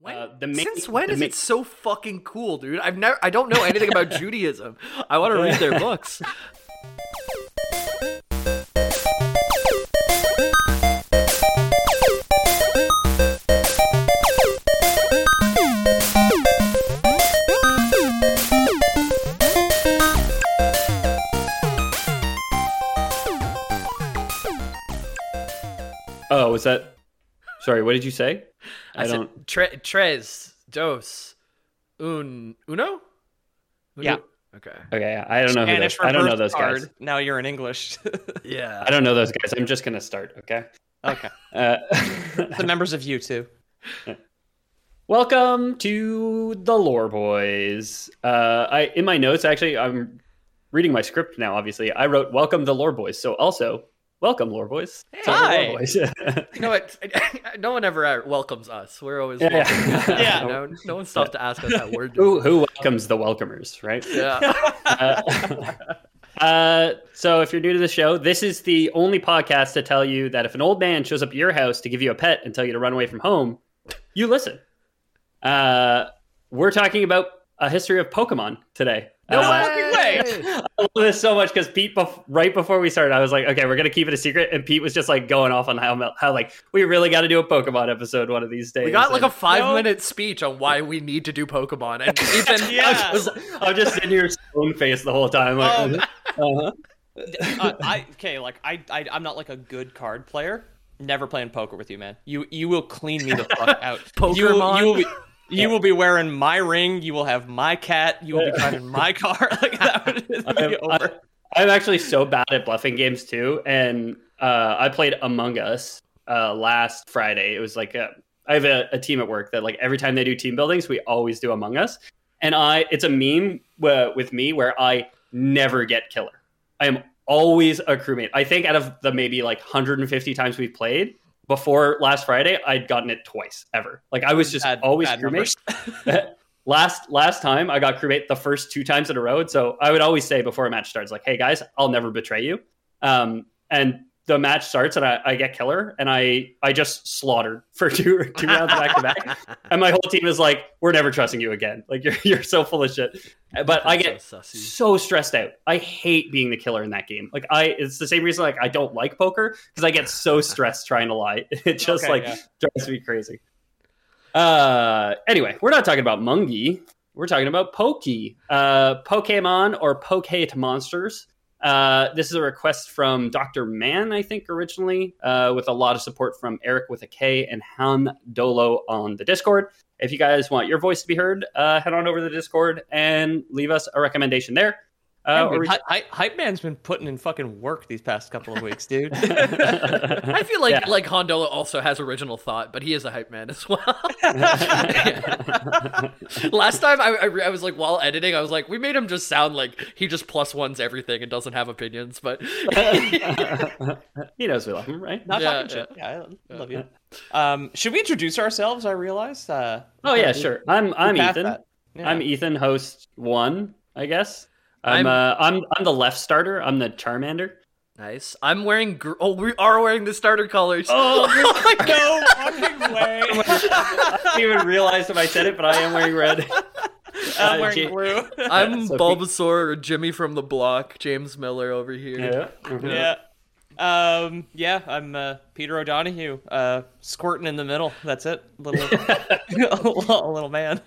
When, Uh, the main- since when the is it so fucking cool, dude? I've never, I don't know anything about Judaism. I want to read their books. Oh, was that? Sorry, what did you say? I, I said don't. tre, tres, dos, un, uno. Uno? Yeah. Okay. Okay, I don't know. Who Spanish those, I don't know reverse those guys. card. Now you're in English. Yeah. I don't know those guys. I'm just gonna start. Okay. okay. Uh, The members of you too. welcome to the Lore Boys. Uh, I in my notes actually, I'm reading my script now. Obviously, I wrote "Welcome the Lore Boys." So also, welcome Lore Boys. to the Hi. Lore Boys. You know what? No one ever uh, welcomes us. We're always Yeah, welcome. yeah. Yeah. No, no one stops to ask us how we're who who welcomes the welcomers, right? Yeah. Uh, uh, so if you're new to the show, this is the only podcast to tell you that if an old man shows up at your house to give you a pet and tell you to run away from home, you listen. Uh, we're talking about a history of Pokemon today. No I love this so much because Pete, bef- right before we started, I was like, okay, we're gonna keep it a secret, and Pete was just like going off on how how like we really got to do a Pokemon episode one of these days. We got like a five minute speech on why we need to do Pokemon, and even Yeah. I was, I'm just sitting here stone faced the whole time. Like, Oh. uh-huh. uh, I okay, like I, I I'm not like a good card player. Never playing poker with you, man. You you will clean me the fuck out. You, you will be you will be wearing my ring. You will have my cat. You will be driving my car. Like that would be I'm, over. I'm actually so bad at bluffing games too, and uh, I played Among Us uh, last Friday. It was like a, I have a, a team at work that like every time they do team buildings, we always do Among Us, and I it's a meme uh, with me where I never get killer. I am always a crewmate. I think out of the maybe like 150 times we've played before last Friday, I'd gotten it twice ever. Like I was just Bad- always bad crewmate. last last time I got crewmate the first two times in a row. So I would always say before a match starts, like, "Hey guys, I'll never betray you." Um, and the match starts, and I, I get killer, and I I just slaughtered for two two rounds back to back, and my whole team is like, "We're never trusting you again. Like you're you're so full of shit." But I get So so stressed out. I hate being the killer in that game. Like I, it's the same reason like I don't like poker because I get so stressed trying to lie. It just Okay, like yeah. drives me crazy. Uh, anyway, we're not talking about Mungie. We're talking about Pokey, uh, Pokemon or Pocket Monsters. Uh, this is a request from Dr. Mann, I think, originally, uh, with a lot of support from Eric with a K and Han Dolo on the Discord. If you guys want your voice to be heard, uh, head on over to the Discord and leave us a recommendation there. Uh, or dude, we- Hy- Hy- hype man's been putting in fucking work these past couple of weeks, dude. I feel like Yeah. like Hondola also has original thought, but he is a hype man as well. Last time I, I, re- I was like while editing, I was like, we made him just sound like he just plus ones everything and doesn't have opinions. But he knows we love him, right? Not Yeah, talking shit. Yeah, I love you. Um, should we introduce ourselves? I realized. Uh, Oh yeah, sure. I'm I'm Ethan. Yeah. I'm Ethan, host one, I guess. I'm I'm- uh, I'm I'm the left starter. I'm the Charmander. nice. I'm wearing. Gr- oh, we are wearing the starter colors. Oh, no fucking way. I didn't even realize if I said it, but I am wearing red. I'm Uh, wearing J- blue. I'm So Bulbasaur or Jimmy from the block. James Miller over here. Yeah. mhm. yeah. Um. Yeah. I'm uh, Peter O'Donohue. Uh, squirting in the middle. That's it. Little, little, little man.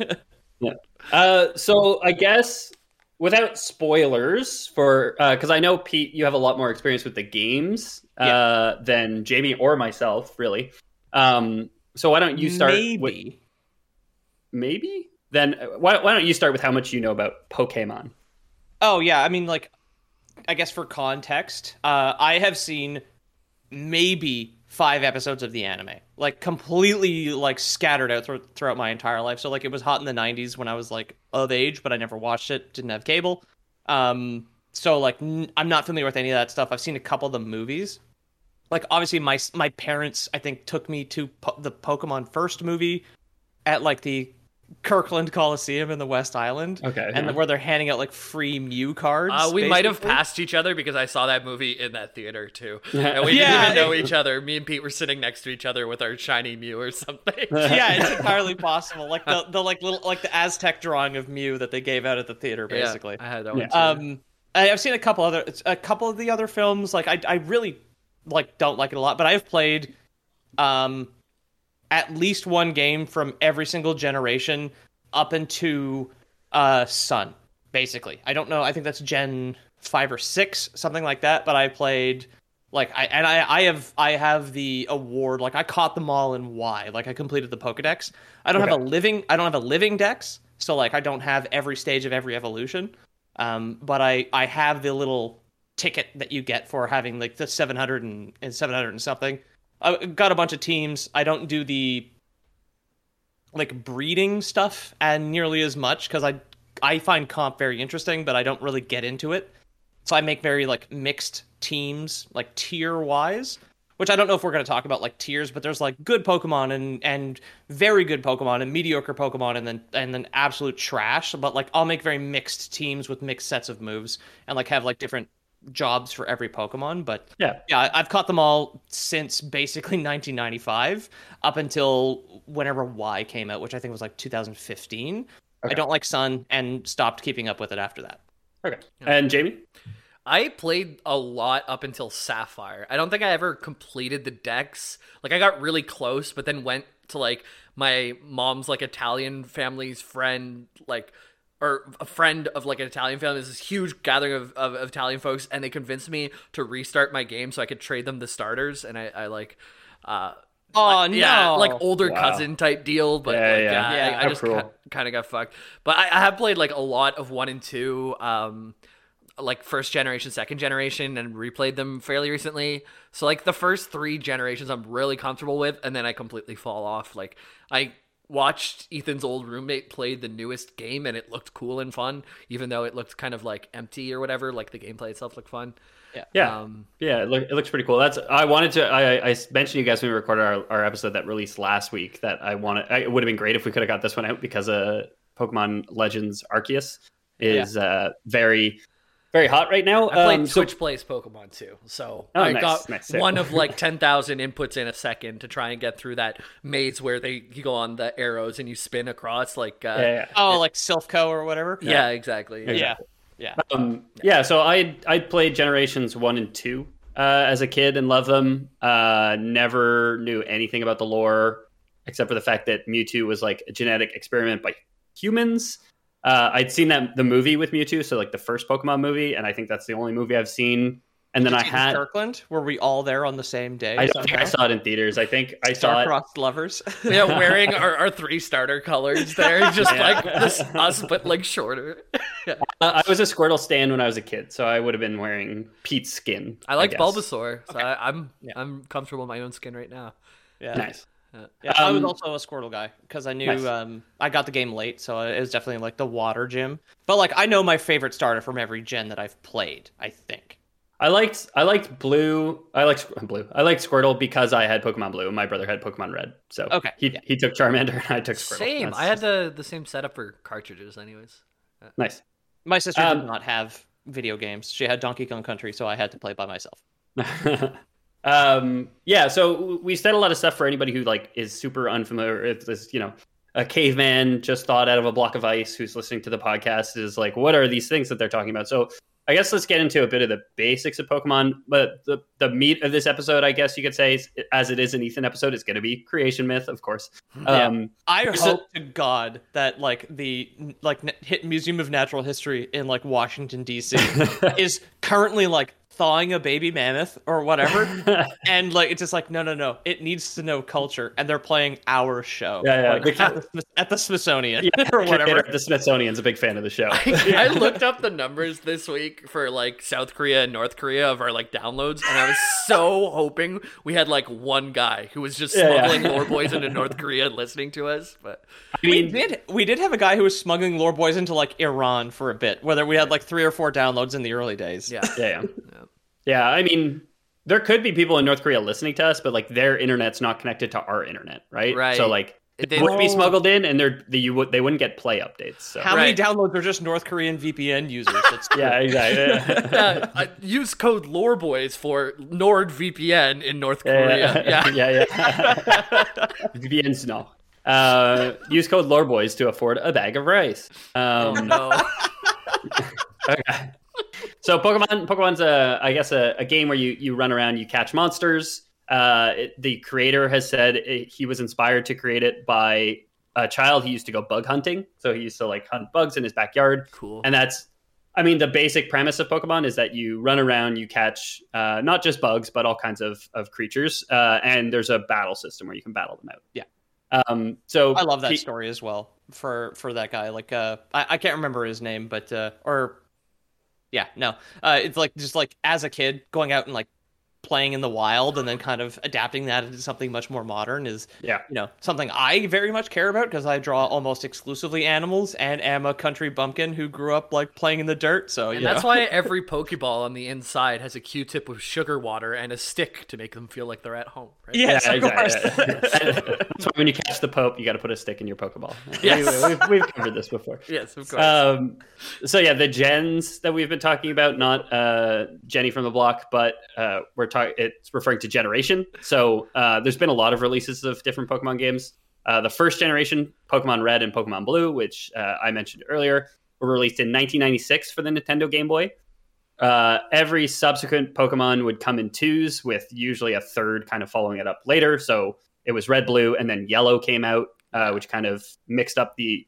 yeah. Uh, so I guess without spoilers for because I know Pete, you have a lot more experience with the games uh, than Jamie or myself, really. Um, so why don't you start? Maybe. With, maybe then uh, why, why don't you start with how much you know about Pokemon? Oh yeah, I mean like I guess for context, uh I have seen maybe five episodes of the anime, like completely like scattered out thro- throughout my entire life. So like it was hot in the '90s when I was like of age, but I never watched it. Didn't have cable. Um, so like I'm not familiar with any of that stuff. I've seen a couple of the movies. Like obviously my my parents I think took me to po- the Pokemon first movie at like the Kirkland Coliseum in the West Island. Okay, and yeah. where they're handing out like free Mew cards. Uh, we might have passed each other because I saw that movie in that theater too, and we Yeah. didn't even know each other. Me and Pete were sitting next to each other with our shiny Mew or something. yeah, it's entirely possible. Like the, the like little like the Aztec drawing of Mew that they gave out at the theater, Yeah, basically. I had that one. Too. Um, I, I've seen a couple other a couple of the other films. Like I I really like don't like it a lot, but I have played um at least one game from every single generation up into uh Sun. Basically, I don't know. I think that's Gen five or six, something like that. But I played like I and I I have I have the award. Like I caught them all in Y. Like I completed the Pokedex. I don't have a living. I don't have a living dex. So like I don't have every stage of every evolution. Um, but I I have the little ticket that you get for having like the 700 and, and 700 and something. I got a bunch of teams. I don't do the like breeding stuff and nearly as much because I I find comp very interesting, but I don't really get into it. So I make very like mixed teams, like tier wise, which I don't know if we're going to talk about like tiers, but there's like good Pokemon and and very good Pokemon and mediocre Pokemon and then and then absolute trash. But like I'll make very mixed teams with mixed sets of moves and like have like different jobs for every Pokemon. But Yeah. yeah, I- I've caught them all since basically 1995 up until whenever Y came out, which I think was like 2015. I don't like Sun and stopped keeping up with it after that. Okay. And Jamie? I played a lot up until Sapphire. I don't think I ever completed the dex. Like I got really close, but then went to like my mom's like Italian family's friend, like or a friend of like an Italian family. There's this huge gathering of, of, of Italian folks, and they convinced me to restart my game so I could trade them the starters. And I, I like, uh, Oh yeah, no! like older Wow. cousin type deal. But Yeah, like, yeah. yeah, Yeah. I, I just cruel. kind of got fucked. But I, I have played like a lot of one and two. Um, like first generation, second generation, and replayed them fairly recently. So like the first three generations, I'm really comfortable with, and then I completely fall off. Like I watched Ethan's old roommate play the newest game, and it looked cool and fun, even though it looked kind of like empty or whatever. Like the gameplay itself looked fun. Yeah. Um, Yeah, it, look, it looks pretty cool. That's I wanted to. I, I mentioned you guys when we recorded our, our episode that released last week that I wanted. I, it would have been great if we could have got this one out because uh, Pokemon Legends Arceus is uh, very, very hot right now. I played Um, so- Switch Plays Pokemon too, so Oh, I nice, got nice, yeah. one of like ten thousand inputs in a second to try and get through that maze where they you go on the arrows and you spin across. Like, uh, yeah, yeah. oh, like Silph Co. or whatever. yeah, exactly. yeah, yeah. Um, yeah, so I I played Generations one and two uh, as a kid and loved them. Uh, never knew anything about the lore except for the fact that Mewtwo was like a genetic experiment by humans. Uh, I'd seen that the movie with Mewtwo, so like the first Pokemon movie, and I think that's the only movie I've seen. And then Did I you see the had Kirkland. Were we all there on the same day? I, think I saw it in theaters. I think I saw it. Star-crossed lovers. yeah, wearing our, our three starter colors there, just like this us but like shorter. Uh, I was a Squirtle stand when I was a kid, so I would have been wearing Pete's skin. I like guess. Bulbasaur, so I, I'm Yeah. I'm comfortable in my own skin right now. yeah. Nice. Yeah, I was Um, also a Squirtle guy because I knew Nice. um, I got the game late, so it was definitely like the water gym. But like I know my favorite starter from every gen that I've played. I think. I liked I liked blue. I liked blue. I liked Squirtle because I had Pokemon Blue and my brother had Pokemon Red. So Okay, he yeah. he took Charmander and I took Squirtle. Same. That's I had just- the the same setup for cartridges, anyways. nice. My sister Um, did not have video games. She had Donkey Kong Country, so I had to play by myself. um, yeah, so we said a lot of stuff for anybody who like is super unfamiliar with this. You know, a caveman just thawed out of a block of ice who's listening to the podcast is like, what are these things that they're talking about? So I guess let's get into a bit of the basics of Pokemon. But the the meat of this episode, I guess you could say, is- as it is an Ethan episode, is going to be creation myth, of course. Um, I hope to God that like the like hit Museum of Natural History in like Washington D.C. is currently like thawing a baby mammoth or whatever, and like it's just like no, no, no, it needs to know culture, and they're playing our show, Yeah, yeah. like, at, the, at the Smithsonian Yeah, or whatever. at the Smithsonian's a big fan of the show. I looked up the numbers this week for like South Korea and North Korea of our like downloads, and I was so hoping we had like one guy who was just Yeah, yeah. smuggling lore boys into North Korea and listening to us. But I We did we did have a guy who was smuggling lore boys into like Iran for a bit, whether we had like three or four downloads in the early days. yeah, yeah, yeah, yeah. I mean, there could be people in North Korea listening to us, but like their internet's not connected to our internet, right? Right. So like They- they would be Oh. smuggled in, and they're the, you would they wouldn't get play updates. So. How many downloads are just North Korean VPN users? That's yeah, exactly. uh, uh, use code lore boys for NordVPN in North Korea. yeah, Yeah, yeah, yeah. VPNs no. Uh, use code LoreBoys to afford a bag of rice. Um, no. okay. So Pokemon, Pokemon's a, I guess, a, a game where you you run around, you catch monsters. Uh, it, the creator has said it, he was inspired to create it by a child. He used to go bug hunting, so he used to like hunt bugs in his backyard. Cool. And that's, I mean, the basic premise of Pokemon is that you run around, you catch uh, not just bugs, but all kinds of, of creatures. Uh, and there's a battle system where you can battle them out. Yeah. Um, so I love that Pe- story as well for for that guy. Like uh I, I can't remember his name, but uh or yeah, no. Uh it's like just like as a kid going out and like playing in the wild and then kind of adapting that into something much more modern is Yeah. you know something I very much care about because I draw almost exclusively animals and am a country bumpkin who grew up like playing in the dirt. So And you that's know. why every Pokeball on the inside has a Q-tip with sugar water and a stick to make them feel like they're at home. Right? Yes, of course. exactly. That's why when you catch the Pope, you got to put a stick in your Pokeball. Yes. We, have we've covered this before. Yes, of course. Um, so yeah, the gens that we've been talking about, not uh, Jenny from the block, but uh, we're talking. It's referring to generation. So uh, there's been a lot of releases of different Pokemon games. Uh, the first generation, Pokemon Red and Pokemon Blue, which uh, I mentioned earlier, were released in 1996 for the Nintendo Game Boy. Uh, every subsequent Pokemon would come in twos, with usually a third kind of following it up later. So it was Red, Blue, and then Yellow came out, uh, which kind of mixed up the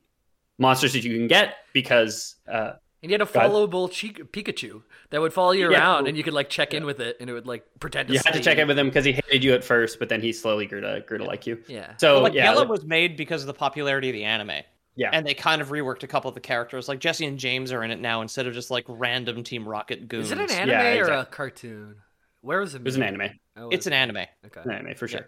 monsters that you can get because uh, and you had a followable Chi- Pikachu that would follow you Yeah. around, and you could like check in with it, and it would like pretend to. you had to check in with him because he hated you at first, but then he slowly grew to grew to like you. Yeah. So Well, like yeah, Yellow like- was made because of the popularity of the anime. yeah, And they kind of reworked a couple of the characters. Like Jesse and James are in it now instead of just like random Team Rocket goons. Is it an anime Yeah, or a cartoon? Where was it? it was an anime. Oh, It's an anime. Okay. An anime for sure.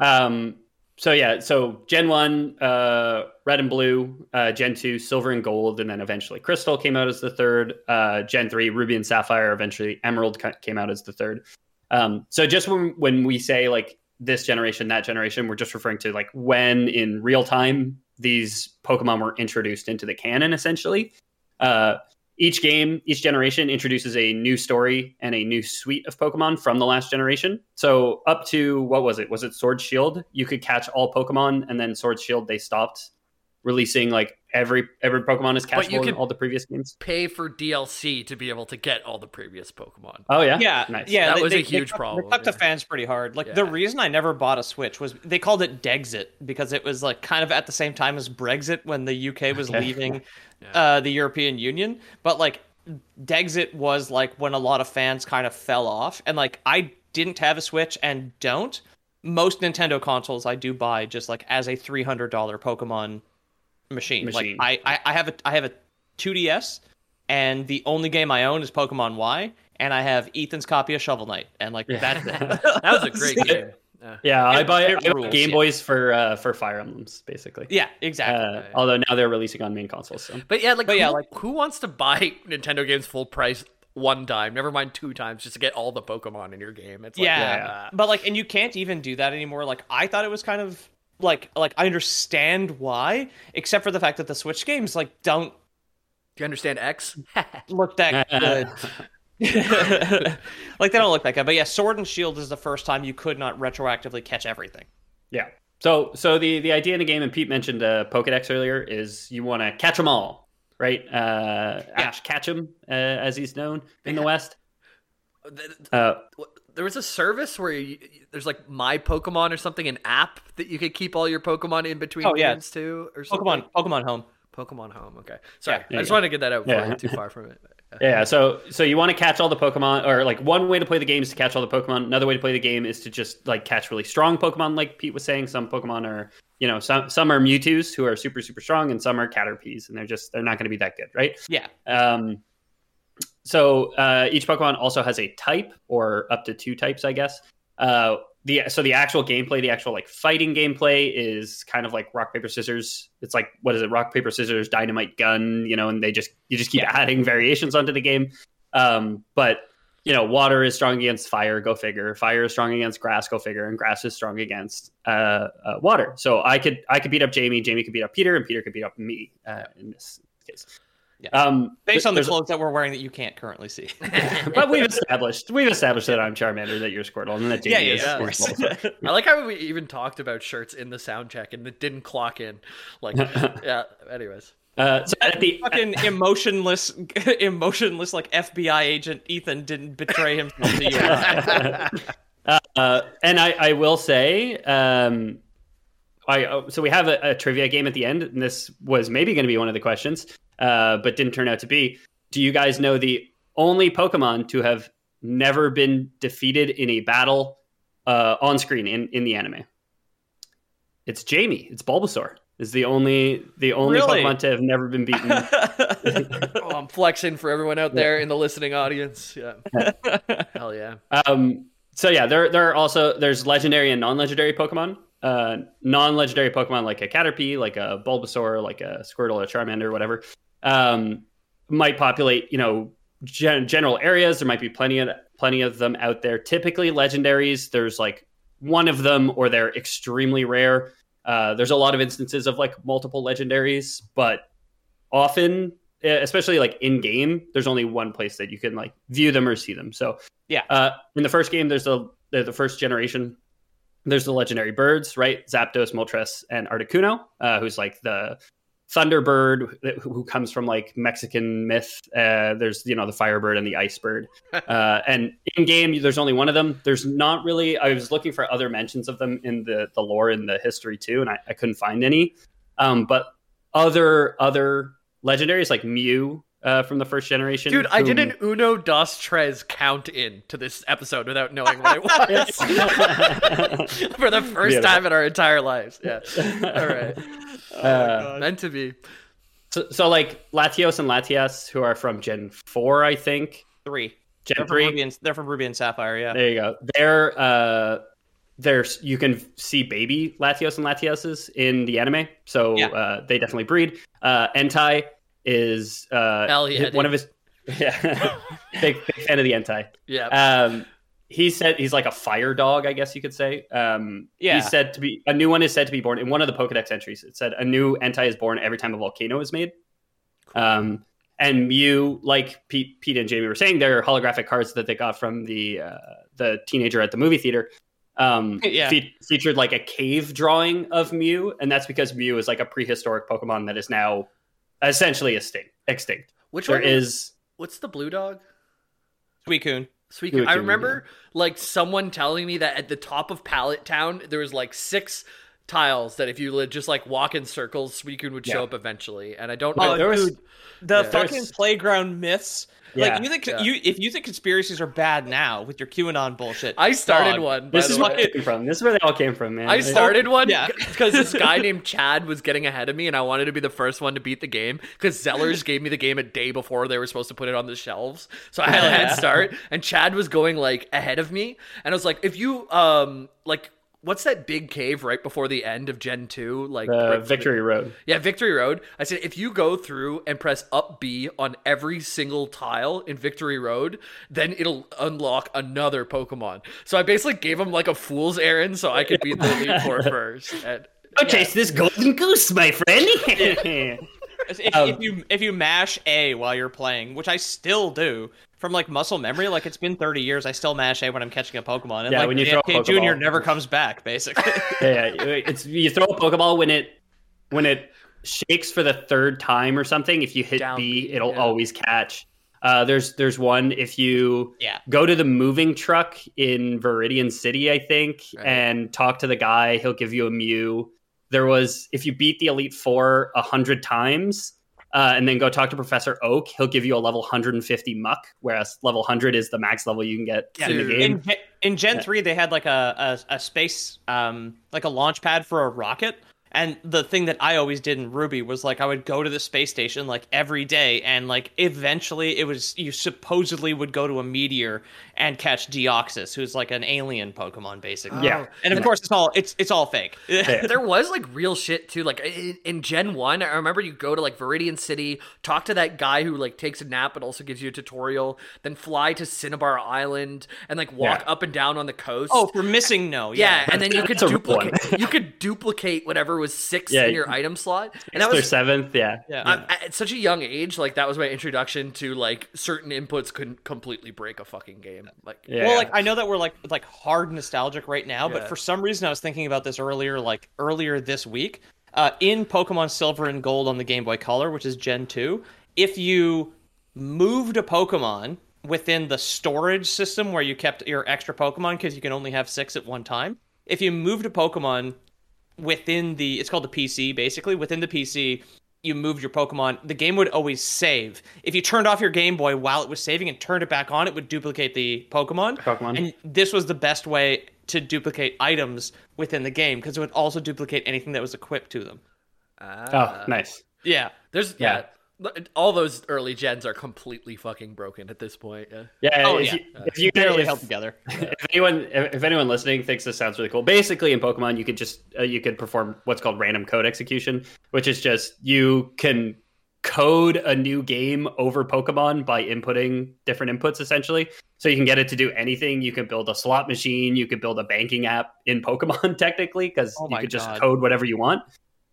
Um, so yeah, so Gen One, uh, Red and Blue, uh, Gen Two, Silver and Gold, and then eventually Crystal came out as the third. Uh, Gen Three, Ruby and Sapphire, eventually Emerald came out as the third. Um, so just when when we say like this generation, that generation, we're just referring to like when in real time these Pokemon were introduced into the canon, essentially. Uh, each game, each generation introduces a new story and a new suite of Pokemon from the last generation. So up to what was it? Was it Sword Shield? You could catch all Pokemon, and then Sword Shield they stopped releasing like every every Pokemon is But you catchable in all the previous games. Pay for DLC to be able to get all the previous Pokemon. Oh yeah, Yeah, nice. yeah, That they- was a huge they, problem, They fucked the fans pretty hard. Like the reason I never bought a Switch was they called it Dexit because it was like kind of at the same time as Brexit when the UK was Okay. leaving uh, the European Union. But like Dexit was like when a lot of fans kind of fell off, and like I didn't have a Switch and don't. Most Nintendo consoles I do buy just like as a three hundred dollar Pokemon machine. Machine. Like I, I, I have a I have a 2DS, and the only game I own is Pokemon Y, and I have Ethan's copy of Shovel Knight, and like that's it. that was a great game. Uh, yeah. I buy, it I buy rules, Game yeah. Boys for uh, for Fire Emblems, basically. yeah, exactly. Uh, although now they're releasing on main consoles. So. But yeah, like, But yeah, like- who wants to buy Nintendo games full price one time? Never mind two times, just to get all the Pokemon in your game. It's like, yeah, uh, but like, and you can't even do that anymore. Like, I thought it was kind of like like I understand why, except for the fact that the Switch games like don't do you understand X? look that good. like they don't look that good. But yeah, Sword and Shield is the first time you could not retroactively catch everything. Yeah. So so the the idea in the game, and Pete mentioned uh, Pokedex earlier, is you want to catch them all, right? Uh, Ash Ketchum, uh, as he's known in the West. Uh, there was a service where you, there's like my Pokemon or something, an app that you could keep all your Pokemon in between Oh, yeah. games too, or something. Pokemon, Pokemon Home. Pokemon Home. Okay, sorry, Yeah, I just yeah. wanted to get that out before I Yeah. get too far from it. Yeah, so so you want to catch all the Pokemon, or like one way to play the game is to catch all the Pokemon. Another way to play the game is to just like catch really strong Pokemon, like Pete was saying. Some Pokemon are, you know, some some are Mewtwo's who are super super strong, and some are Caterpies, and they're just they're not going to be that good, right? Yeah. Um, so uh, each Pokemon also has a type, or up to two types, I guess. Uh, the so the actual gameplay, the actual like fighting gameplay, is kind of like rock paper scissors. It's like what is it? Rock paper scissors, dynamite gun, you know, and they just you just keep Yeah. adding variations onto the game. Um, but you know, water is strong against fire, go figure. Fire is strong against grass, go figure, and grass is strong against uh, uh, water. So I could I could beat up Jamie, Jamie could beat up Peter, and Peter could beat up me uh, in this case. Yeah. Um, Based on the there's- clothes that we're wearing that you can't currently see. but we've established we've established that I'm Charmander, that you're Squirtle, and that yeah, Jamie yeah, is, yeah, of is course. Bulbasaur. I like how we even talked about shirts in the sound check and it didn't clock in. Like, yeah. Anyways, Uh, so at the Fucking emotionless, emotionless like FBI agent Ethan didn't betray himself to you. and I. uh, and I, I will say, um, I uh, so we have a, a trivia game at the end, and this was maybe going to be one of the questions, uh, but didn't turn out to be. Do you guys know the only Pokemon to have never been defeated in a battle uh, on screen in, in the anime? It's Jamie. It's Bulbasaur. Is the only the only Really? Pokemon to have never been beaten. oh, I'm flexing for everyone out there in the listening audience. Yeah. Hell yeah. Um, so yeah, there there are also there's legendary and non-legendary Pokemon. Uh, non-legendary Pokemon like a Caterpie, like a Bulbasaur, like a Squirtle, a Charmander, whatever, um, might populate you know gen- general areas. There might be plenty of plenty of them out there. Typically, legendaries. There's like one of them, or they're extremely rare. Uh, there's a lot of instances of like multiple legendaries, but often, especially like in game, there's only one place that you can like view them or see them. So Yeah. uh, in the first game, there's the the, the first generation. There's the legendary birds, right? Zapdos, Moltres, and Articuno, uh, who's like the Thunderbird who comes from like Mexican myth. Uh, there's you know the Firebird and the Icebird, uh, and in game there's only one of them. There's not really. I was looking for other mentions of them in the the lore and the history too, and I, I couldn't find any. Um, but other other legendaries like Mew uh, from the first generation, Dude, I did whom- an Uno Dos Tres count in to this episode without knowing what it was. For the first Beautiful. time in our entire lives. Yeah. All right. Uh, Meant to be. so, so like Latios and Latias, who are from Gen Four, I think. Three. Gen They're Three. Ruby and, they're from Ruby and Sapphire. Yeah. There you go. They're uh, there's you can see baby Latios and Latiases in the anime, so Yeah. uh, they definitely breed. Uh, Entei is uh, Hell yeah, one dude. of his yeah big, big fan of the Entei. Yeah. Um, he said he's like a fire dog, I guess you could say. Um, Yeah. He's said to be a new one is said to be born in one of the Pokedex entries. It said a new Entei is born every time a volcano is made. Um, and Mew, like Pete, Pete and Jamie were saying, they're holographic cards that they got from the uh, the teenager at the movie theater. Um, Yeah. fe- featured like a cave drawing of Mew, and that's because Mew is like a prehistoric Pokemon that is now essentially extinct. Extinct. Which There one? is What's the blue dog? Suicune. Sweet. Suicune, I remember like someone telling me that at the top of Pallet Town there was like six tiles that if you li- just like walk in circles, Suicune would show Yeah. up eventually. And I don't Oh, know. there was the Yeah. fucking There's- playground myths. Yeah, like you think yeah. you if you think conspiracies are bad now with your QAnon bullshit. I started dog, one. this is where it came from. This is where they all came from, man. I started one Yeah. because this guy named Chad was getting ahead of me, and I wanted to be the first one to beat the game. Because Zellers gave me the game a day before they were supposed to put it on the shelves, so I had a head start. And Chad was going like ahead of me, and I was like, "If you um like." What's that big cave right before the end of Gen 2? Like uh, right- Victory Road. Yeah, Victory Road. I said if you go through and press up B on every single tile in Victory Road, then it'll unlock another Pokemon. So I basically gave him like a fool's errand so I could beat the Elite Four first. And Go chase this golden goose, my friend. If, Um, if you if you mash A while you're playing, which I still do from like muscle memory, like it's been 30 years, I still mash A when I'm catching a Pokemon. And Yeah, like when you throw a Junior never comes back, basically. yeah, yeah, it's you throw a Pokeball when it when it shakes for the third time or something. If you hit Down B, B, it'll yeah. always catch. Uh, there's there's one if you Yeah. go to the moving truck in Viridian City, I think, Right. and talk to the guy. He'll give you a Mew. There was if you beat the Elite Four a hundred times, uh, and then go talk to Professor Oak. He'll give you a level 150 muck, whereas level 100 is the max level you can get in the game. In, Gen- in Gen Yeah. three, they had like a, a a space um like a launch pad for a rocket. And the thing that I always did in Ruby was like I would go to the space station like every day, and like eventually it was you supposedly would go to a meteor and catch Deoxys, who's like an alien Pokemon basically. Yeah. Oh. and of course it's all it's it's all fake. there was like real shit too. Like in, in Gen One, I remember you go to like Viridian City, talk to that guy who like takes a nap but also gives you a tutorial, then fly to Cinnabar Island and like walk Yeah. up and down on the coast. oh, for MissingNo, yeah, yeah. and then you could That's a real one. duplicate. you could duplicate whatever was six Yeah. in your item slot, and that Their was seventh, yeah. Yeah. I, at such a young age. Like that was my introduction to like certain inputs couldn't completely break a fucking game. Like Yeah. Well, like I know that we're like like hard nostalgic right now, but for some reason I was thinking about this earlier, like earlier this week. Uh, in Pokemon Silver and Gold on the Game Boy Color, which is Gen two, if you moved a Pokemon within the storage system where you kept your extra Pokemon because you can only have six at one time, if you moved a Pokemon within the it's called the PC basically. Within the PC you moved your Pokemon. The game would always save. If you turned off your Game Boy while it was saving and turned it back on it would duplicate the Pokemon. Pokemon. and this was the best way to duplicate items within the game because it would also duplicate anything that was equipped to them. Ah. Oh, nice. yeah. There's yeah. Yeah. All those early gens are completely fucking broken at this point. Yeah. Yeah, Oh, if yeah. you, if you barely if, held together if anyone if, if anyone listening thinks this sounds really cool, basically in Pokemon you could just uh, you could perform what's called random code execution, which is just you can code a new game over Pokemon by inputting different inputs essentially. So you can get it to do anything. You can build a slot machine, you could build a banking app in Pokemon technically because Oh you my could just code whatever you want.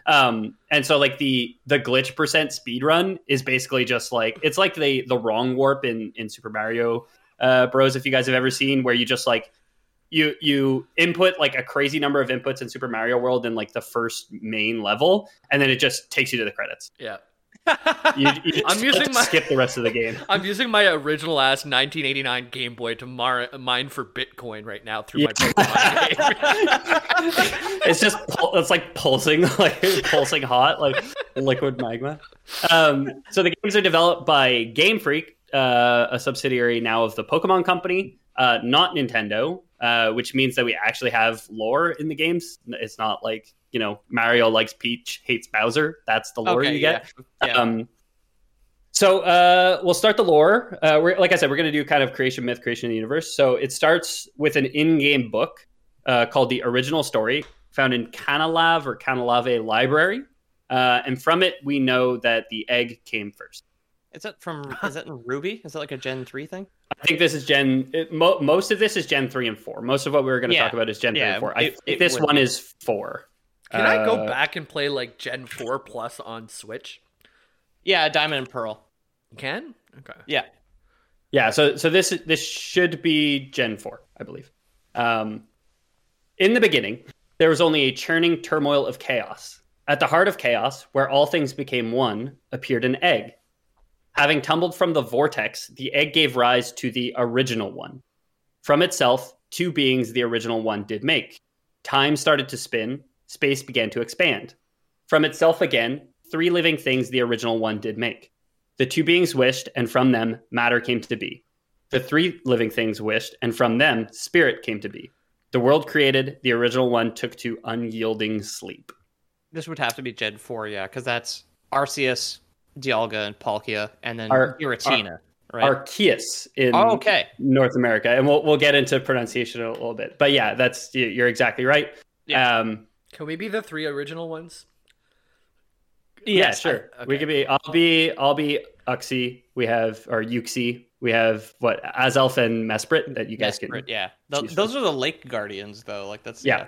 Um, and so like the the glitch percent speed run is basically just like it's like the the wrong warp in in Super Mario uh, Bros. If you guys have ever seen where you just like you you input like a crazy number of inputs in Super Mario World in like the first main level, and then it just takes you to the credits. Yeah. You, you I'm using my- skip the rest of the game. I'm using my original ass 1989 Game Boy to mar- mine for Bitcoin right now through my Pokemon game. it's just it's like pulsing like pulsing hot like liquid magma um, so the games are developed by game freak uh, a subsidiary now of the pokemon company uh, not nintendo uh, which means that we actually have lore in the games it's not like you know mario likes peach hates bowser that's the lore okay you get yeah, yeah. um, so uh, we'll start the lore. Uh, we're, like I said, we're going to do kind of creation myth, creation of the universe. So it starts with an in-game book uh, called the Original Story, found in Canalav or Canalave Library, uh, and from it we know that the egg came first. is that from is that in Ruby is that like a Gen three thing I think this is Gen. It, mo- most of this is Gen three and four. Most of what we were going to Yeah. talk about is Gen three and four. I it- think it this one is four. Can I go Uh, back and play like Gen 4 Plus on Switch? yeah Diamond and Pearl You can? Okay. yeah Yeah, so so this this should be Gen 4, I believe. Um, in the beginning, there was only a churning turmoil of chaos. At the heart of chaos, where all things became one, appeared an egg. Having tumbled from the vortex, the egg gave rise to the original one. From itself, two beings the original one did make. Time started to spin, space began to expand. From itself again, three living things the original one did make. The two beings wished, and from them matter came to be. The three living things wished, and from them spirit came to be. The world created, the original one took to unyielding sleep. This would have to be Gen 4, yeah, because that's Arceus, Dialga, and Palkia, and then Ar- Giratina, right? Arceus in oh, okay. North America, and we'll we'll get into pronunciation a little bit. But yeah, that's you- you're exactly right. Yeah. Um, Can we be the three original ones? yeah, Yes, sure. I- We could be. I'll be. I'll be Uxie. We have or Uxie. We have what Azelf and Mesprit that you guys Desperate, can. yeah. Th- choose those are the Lake Guardians, though. Like that's Yeah.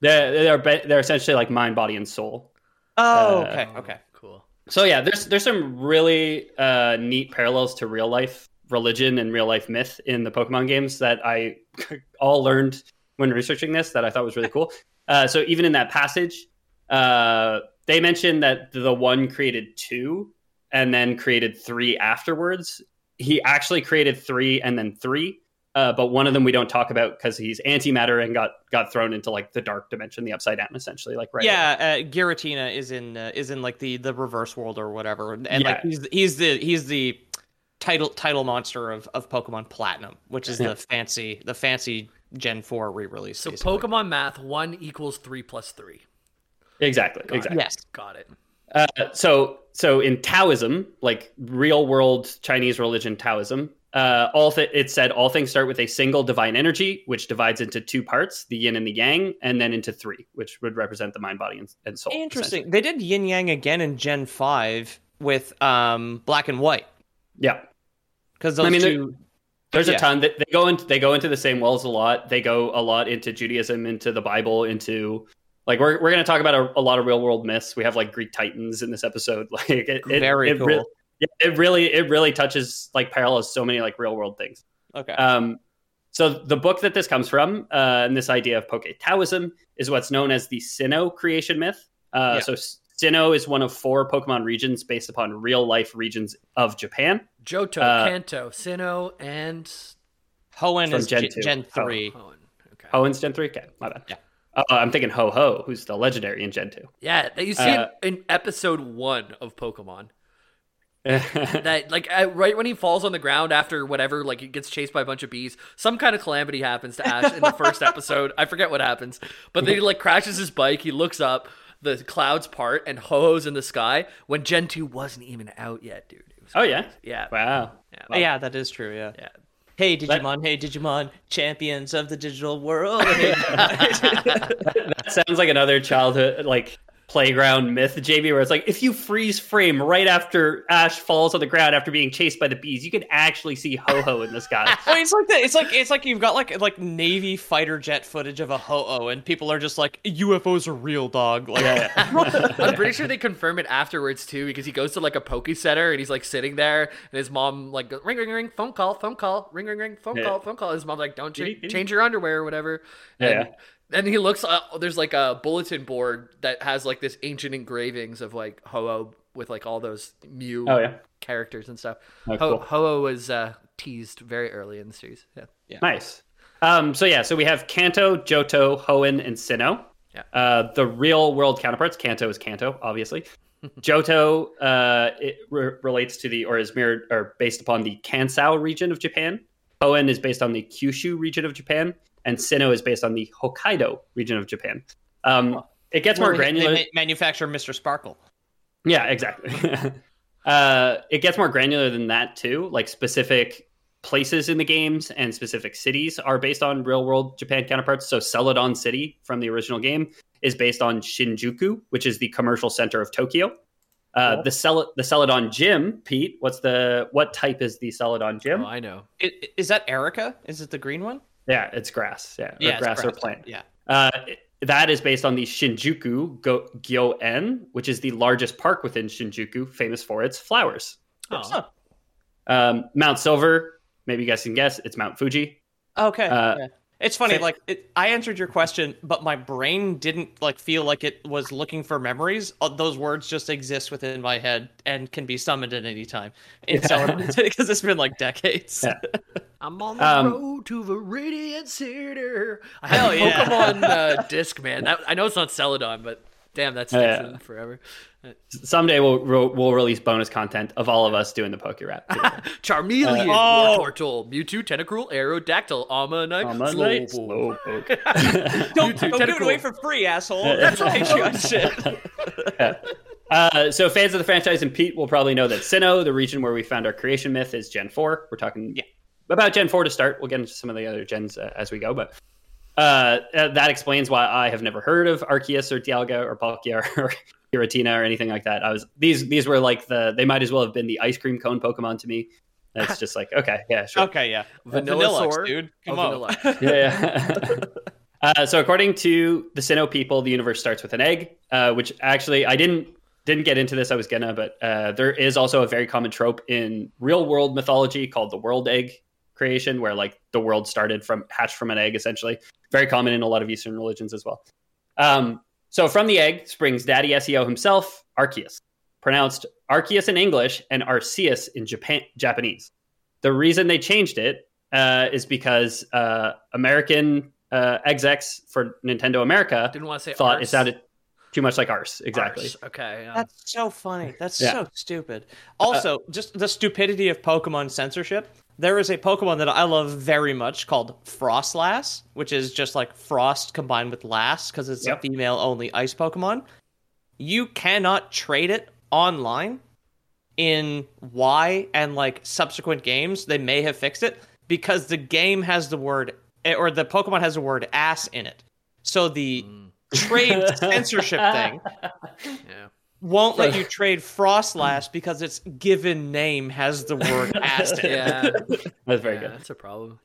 They're they're they're essentially like mind, body, and soul. Oh, Uh, okay, okay. Cool. So yeah, there's there's some really uh, neat parallels to real life religion and real life myth in the Pokemon games that I all learned when researching this that I thought was really cool. Uh, so even in that passage, uh, they mentioned that the one created two and then created three afterwards. He actually created three and then three. uh, but one of them we don't talk about because he's antimatter and got got thrown into like the dark dimension, the upside down, essentially. Like right. Yeah, uh, Giratina is in uh, is in like the the reverse world or whatever, and like he's he's the he's the title title monster of of Pokemon Platinum, which is the fancy the fancy Gen Four re-release. So basically. Pokemon math one equals three plus three. exactly, exactly. Yes. Got it. Uh, so so in Taoism, like real world Chinese religion Taoism, uh, all th- it said all things start with a single divine energy, which divides into two parts, the yin and the yang, and then into three, which would represent the mind, body, and, and soul. Interesting. They did Yin Yang again in Gen Five with um Black and White. Yeah. because those I mean, two. There's Yeah. a ton that they go into. They go into the same wells a lot. They go a lot into Judaism, into the Bible, into like we're we're going to talk about a, a lot of real world myths. We have like Greek titans in this episode. Like it, it, Very it cool. Really, it really it really touches like parallels so many like real world things. Okay. Um, so the book that this comes from, uh, and this idea of Poke Taoism is what's known as the Sinnoh creation myth. Uh, Yeah. So Sinnoh is one of four Pokemon regions based upon real life regions of Japan. Johto, Uh, Kanto, Sinnoh, and Hoenn from is Gen Gen, two. Gen Oh. Three. Hoenn. Okay. Hoenn's Gen 3? Okay, my bad. Yeah. Uh, I'm thinking Ho-Oh, who's the legendary in Gen 2. Yeah, that you see Uh, in episode one of Pokemon. That like uh, right when he falls on the ground after whatever, like he gets chased by a bunch of bees. Some kind of calamity happens to Ash in the first episode. I forget what happens, but then he like crashes his bike. He looks up, the clouds part, and Ho-Oh's in the sky when Gen two wasn't even out yet, dude. It was oh, yeah? yeah, Wow. Yeah. Yeah, that is true. Yeah. yeah. Hey Let- Digimon, hey Digimon, champions of the digital world. That sounds like another childhood, like, playground myth, JB, where it's like if you freeze frame right after Ash falls on the ground after being chased by the bees, you can actually see Ho-Oh in the sky. Well, it's like that. It's like it's like you've got like like Navy fighter jet footage of a Ho-Oh, and people are just like UFOs are real, dog. Like, I'm pretty sure they confirm it afterwards too, because he goes to like a poke center and he's like sitting there, and his mom like goes, ring ring ring phone call phone call ring ring ring phone Yeah. call phone call. His mom's like, don't cha- Giddy, giddy. change your underwear or whatever. Yeah. And, and he looks. Uh, there's like a bulletin board that has like this ancient engravings of like Ho-Oh with like all those Mew Oh, yeah. characters and stuff. Oh, Ho- cool. Ho-Oh was uh, teased very early in the series. Yeah. Nice. Um, so yeah, so we have Kanto, Johto, Hoenn, and Sinnoh. Yeah. Uh, the real world counterparts, Kanto is Kanto, obviously. Johto uh, it re- relates to the or is mirrored or based upon the Kansai region of Japan. Hoenn is based on the Kyushu region of Japan, and Sinnoh is based on the Hokkaido region of Japan. Um, it gets more Where they granular. ma- manufacture Mr. Sparkle. Yeah, exactly. uh, it gets more granular than that too. Like specific places in the games and specific cities are based on real world Japan counterparts. So Celadon City from the original game is based on Shinjuku, which is the commercial center of Tokyo. Uh, the Cel- the Celadon Gym, Pete. What's the what type is the Celadon Gym? Oh, I know. I- i- Is that Erica? Is it the green one? Yeah, it's grass. Yeah, or it's grass, or plant. Yeah. Uh, that is based on the Shinjuku Go- Gyo-en, which is the largest park within Shinjuku, famous for its flowers. Oh. Um, Mount Silver, maybe you guys can guess, it's Mount Fuji. Okay. Uh, yeah. It's funny, like it, I answered your question, but my brain didn't like feel like it was looking for memories. Uh, Those words just exist within my head and can be summoned at any time. It's because it's been like decades. Yeah. I'm on the Um, road to Viridian City. I Hell have yeah. Pokemon uh, disc, man. That, I know it's not Celadon, but damn, that's Yeah. sticks forever. Someday we'll we'll we'll release bonus content of all of us doing the Poke Rap. together. Charmeleon, Oh. Wartortle, Mewtwo, Tentacruel, Aerodactyl, Omanyte, Omanyte, Slowpoke. Slowpoke. Don't, Mewtwo, don't give it away for free, asshole. That's That's Patreon shit. Uh, so fans of the franchise and Pete will probably know that Sinnoh, the region where we found our creation myth, is Gen 4. We're talking Yeah. about Gen 4 to start. We'll get into some of the other gens uh, as we go, but uh, uh, that explains why I have never heard of Arceus or Dialga or Palkia or Giratina or anything like that. I was these these were like the they might as well have been the ice cream cone Pokemon to me. It's just like okay, yeah, sure. Okay, yeah. Vanilla Vanilluxe, Sword. dude. Come Oh, on. Yeah. yeah. uh, so according to the Sinnoh people, the universe starts with an egg, uh, which actually I didn't didn't get into this. I was gonna, but uh, there is also a very common trope in real world mythology called the world egg creation, where like the world started from hatched from an egg, essentially. Very common in a lot of Eastern religions as well. Um, so from the egg springs Daddy SEO himself, Arceus, pronounced Arceus in English and Arceus in Japan Japanese. The reason they changed it uh, is because uh, American uh, execs for Nintendo America Didn't want to say thought arse. it sounded too much like arse. Exactly. Arse. Okay. Yeah. That's so funny. That's Yeah. so stupid. Also, just the stupidity of Pokemon censorship. There is a Pokemon that I love very much called Froslass, which is just like Frost combined with Lass because it's Yep. a female only ice Pokemon. You cannot trade it online in Y and like subsequent games. They may have fixed it because the game has the word eh, or the Pokemon has the word ass in it. So the mm. trade censorship thing yeah. Won't let you trade Froslass because its given name has the word ass in it. Yeah. That's very yeah, That's a problem.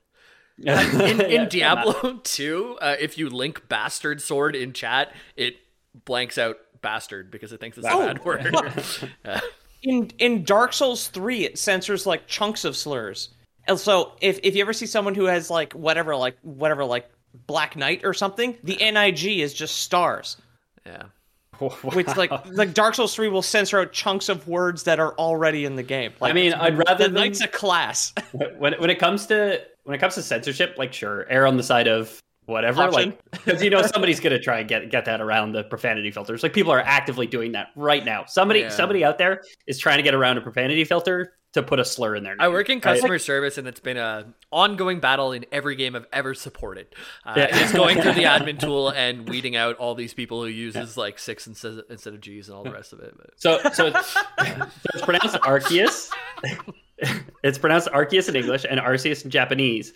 good. in, in Diablo 2, uh, if you link bastard sword in chat, it blanks out bastard because it thinks it's a Oh, bad word. Uh, In in Dark Souls 3, it censors like chunks of slurs. And so if if you ever see someone who has like whatever like whatever like Black Knight or something, the NIG is just stars. yeah. Which like like Dark Souls 3 will censor out chunks of words that are already in the game. Like I mean, I'd rather the than, knight's a class. when when it comes to when it comes to censorship, like sure, err on the side of whatever, Option. like because you know somebody's gonna try and get get that around the profanity filters. Like people are actively doing that right now. Somebody Yeah. somebody out there is trying to get around a profanity filter to put a slur in there. I work in customer service, and it's been a ongoing battle in every game I've ever supported. Uh, Yeah. It's going through the admin tool and weeding out all these people who uses like six instead instead of G's and all the rest of it. But So so it's, so it's pronounced Arceus. it's pronounced Arceus in English and Arceus in Japanese.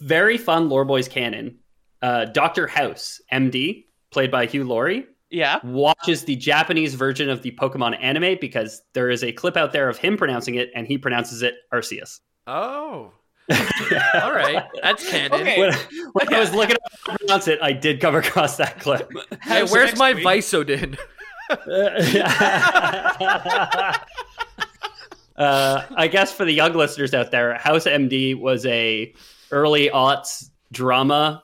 Very fun Lore Boys canon. Uh, Doctor House, MD, played by Hugh Laurie, yeah. watches the Japanese version of the Pokemon anime because there is a clip out there of him pronouncing it and he pronounces it Arceus. oh, all right, that's canon. Okay. When, when I was looking up how to pronounce it, I did come across that clip. Hey, where's my XP. Visodin? uh, I guess for the young listeners out there, House MD was a early aughts drama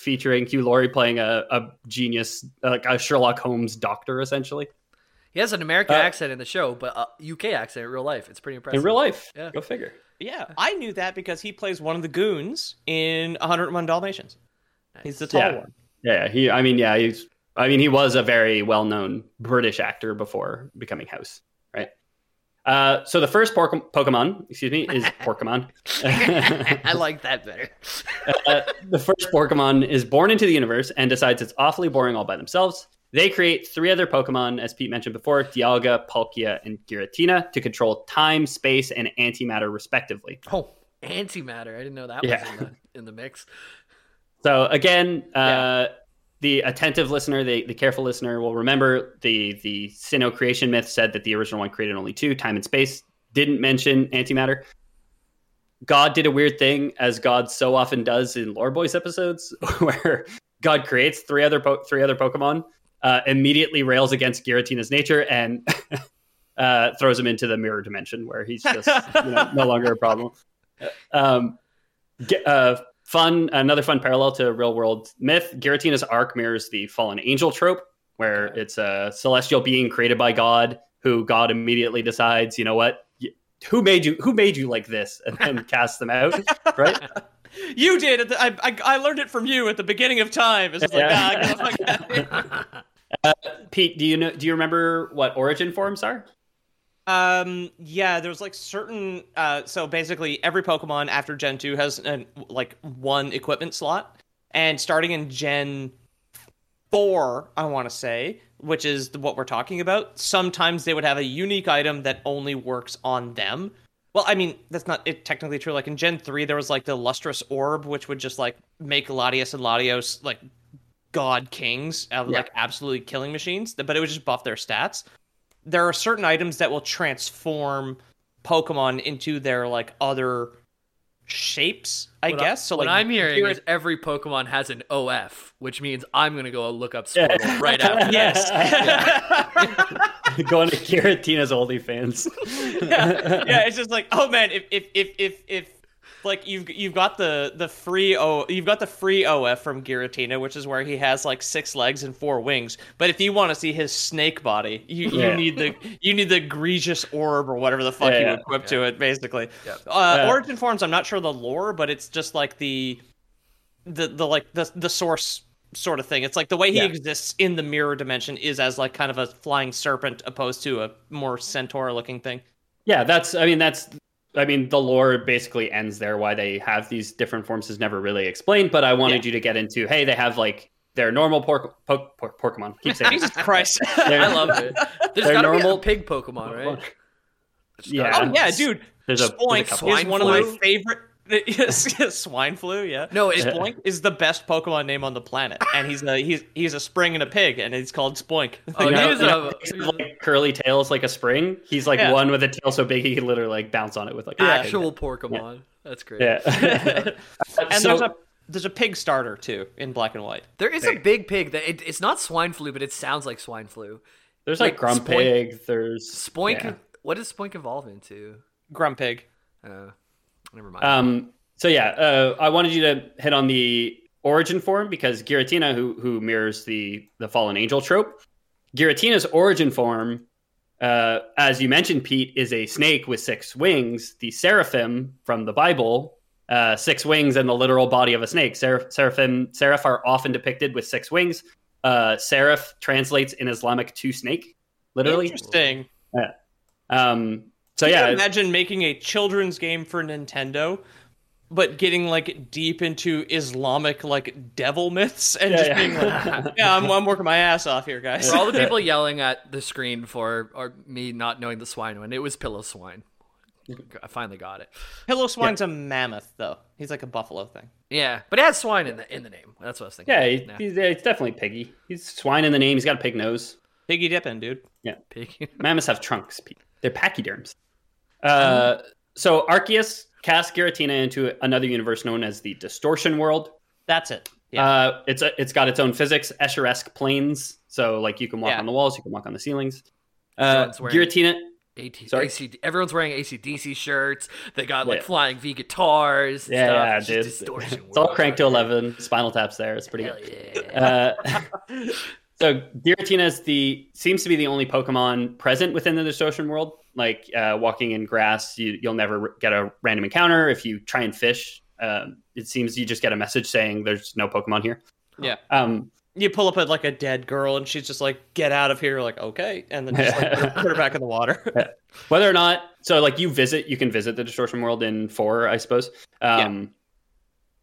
featuring Hugh Laurie playing a, a genius, like a Sherlock Holmes doctor, essentially He has an American Uh, accent in the show, but a UK accent in real life. It's pretty impressive. in real life. Yeah. Go figure. Yeah, I knew that because he plays one of the goons in 101 Dalmatians. He's the tall Yeah. one. Yeah, he. I mean, yeah, he's. I mean, he was a very well-known British actor before becoming House, right? Uh, so the first Pork- Pokemon, excuse me, is Pokemon. I like that better. uh, the first Pokemon is born into the universe and decides it's awfully boring all by themselves. They create three other Pokemon, as Pete mentioned before Dialga, Palkia, and Giratina, to control time, space, and antimatter, respectively. Oh, antimatter. I didn't know that Yeah. was in the, in the mix. So, again, uh, Yeah. The attentive listener, the, the careful listener will remember the, the Sinnoh creation myth said that the original one created only two time and space, didn't mention antimatter. God did a weird thing, as God so often does in Lore Boys episodes, where God creates three other po- three other Pokemon, uh, immediately rails against Giratina's nature, and uh, throws him into the mirror dimension, where he's just you know, no longer a problem. Um, uh, fun, another fun parallel to real world myth. Giratina's arc mirrors the fallen angel trope, where it's a celestial being created by God, who God immediately decides, you know what, who made you, who made you like this, and then casts them out, right? You did. I, I I learned it from you at the beginning of time. It's like, Yeah. ah, get the fuck out of here. Pete, do you know? Do you remember what origin forms are? Um, yeah, there's like certain. Uh, so basically, every Pokemon after Gen two has an, like one equipment slot, and starting in Gen four, I want to say, which is what we're talking about. Sometimes they would have a unique item that only works on them. Well, I mean, that's not it technically true. Like in Gen three, there was like the lustrous orb, which would just like make Latias and Latios like god kings, uh, Yeah. like absolutely killing machines. But it would just buff their stats there are certain items that will transform Pokemon into their like other shapes, I What guess. So what like I'm hearing here- is every Pokemon has an OF, which means I'm gonna go look up Squirtle right after. yes, Going to Giratina's OnlyFans. yeah, it's just like oh man, if if if if if like you've you've got the the free o you've got the free OF from Giratina, which is where he has like six legs and four wings. But if you want to see his snake body, you, Yeah. you need the you need the egregious orb or whatever the fuck Yeah, you yeah. equip to it, basically. Yep. Uh, Yeah. Origin forms, I'm not sure the lore, but it's just like the the the like the the source sort of thing. It's like the way he Yeah. exists in the mirror dimension is as like kind of a flying serpent opposed to a more centaur looking thing. Yeah, that's. I mean, that's. I mean, the lore basically ends there. Why they have these different forms is never really explained. But I wanted Yeah. you to get into. Hey, they have like their normal pork, po- por- Pokemon. Keep saying. Jesus Christ. They're- I love it. There's They're normal- be a pig Pokemon, right? Yeah. Oh yeah, dude. There's a- there's a Spoink is one of my favorite. Yes, yes, swine flu. Yeah. No, it- Spoink is the best Pokemon name on the planet, and he's a he's he's a spring and a pig, and it's called Spoink. Oh, You know, you know, a- he's like curly tails like a spring. He's like Yeah. one with a tail so big he can literally like bounce on it with like a actual Pokemon. That's great. Yeah. and So- there's a there's a pig starter too in black and white. There is a big pig that it, it's not swine flu, but it sounds like swine flu. there's like, like Grumpig. There's Spoink. yeah. What does Spoink evolve into? Grumpig. Uh, never mind. Um. So yeah, uh, I wanted you to hit on the origin form because Giratina, who who mirrors the the fallen angel trope, Giratina's origin form, uh, as you mentioned, Pete, is a snake with six wings. The seraphim from the Bible, uh, six wings and the literal body of a snake. Seraph, seraphim, seraph are often depicted with six wings. Uh, seraph translates in Islamic to snake, literally. Interesting. Um. So Can yeah, you imagine making a children's game for Nintendo, but getting like deep into Islamic like devil myths and Yeah, just yeah. being like, yeah, I'm, I'm working my ass off here, guys. For all the people yelling at the screen for or me not knowing the swine one, it was Piloswine. I finally got it. Piloswine's a mammoth, though. He's like a buffalo thing. Yeah, but it has swine in the in the name. That's what I was thinking. yeah, he, Nah, he's, it's definitely piggy. He's swine in the name. He's got a pig nose. Piggy dipping, dude. pig. Mammoths have trunks. They're pachyderms. Uh, so Arceus cast Giratina into another universe known as the Distortion World. That's it. Yeah. Uh, it's a, it's got its own physics, Escher-esque planes. So like you can walk Yeah. on the walls, you can walk on the ceilings. Uh, Giratina. AT, Sorry? AC, everyone's wearing ACDC shirts. They got like Yeah. flying V guitars. And Yeah, stuff. yeah, dude. just. It's all cranked to eleven. Spinal Tap's there. It's pretty Hell good. yeah. Uh, so Giratina is the seems to be the only Pokemon present within the distortion world. Like uh, walking in grass, you, you'll never get a random encounter. If you try and fish, um, it seems you just get a message saying there's no Pokemon here. yeah. Um, You pull up at like a dead girl, and she's just like, "Get out of here!" Like, okay, and then just like put her- back in the water. whether or not, so like you visit, you can visit the distortion world in four, I suppose. Um,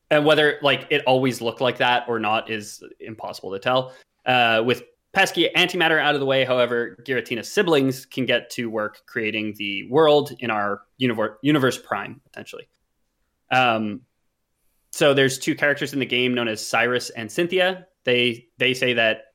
And whether like it always looked like that or not is impossible to tell. Uh, with pesky antimatter out of the way, however, Giratina's siblings can get to work creating the world in our universe, universe prime, potentially. Um, so there's two characters in the game known as Cyrus and Cynthia. They they say that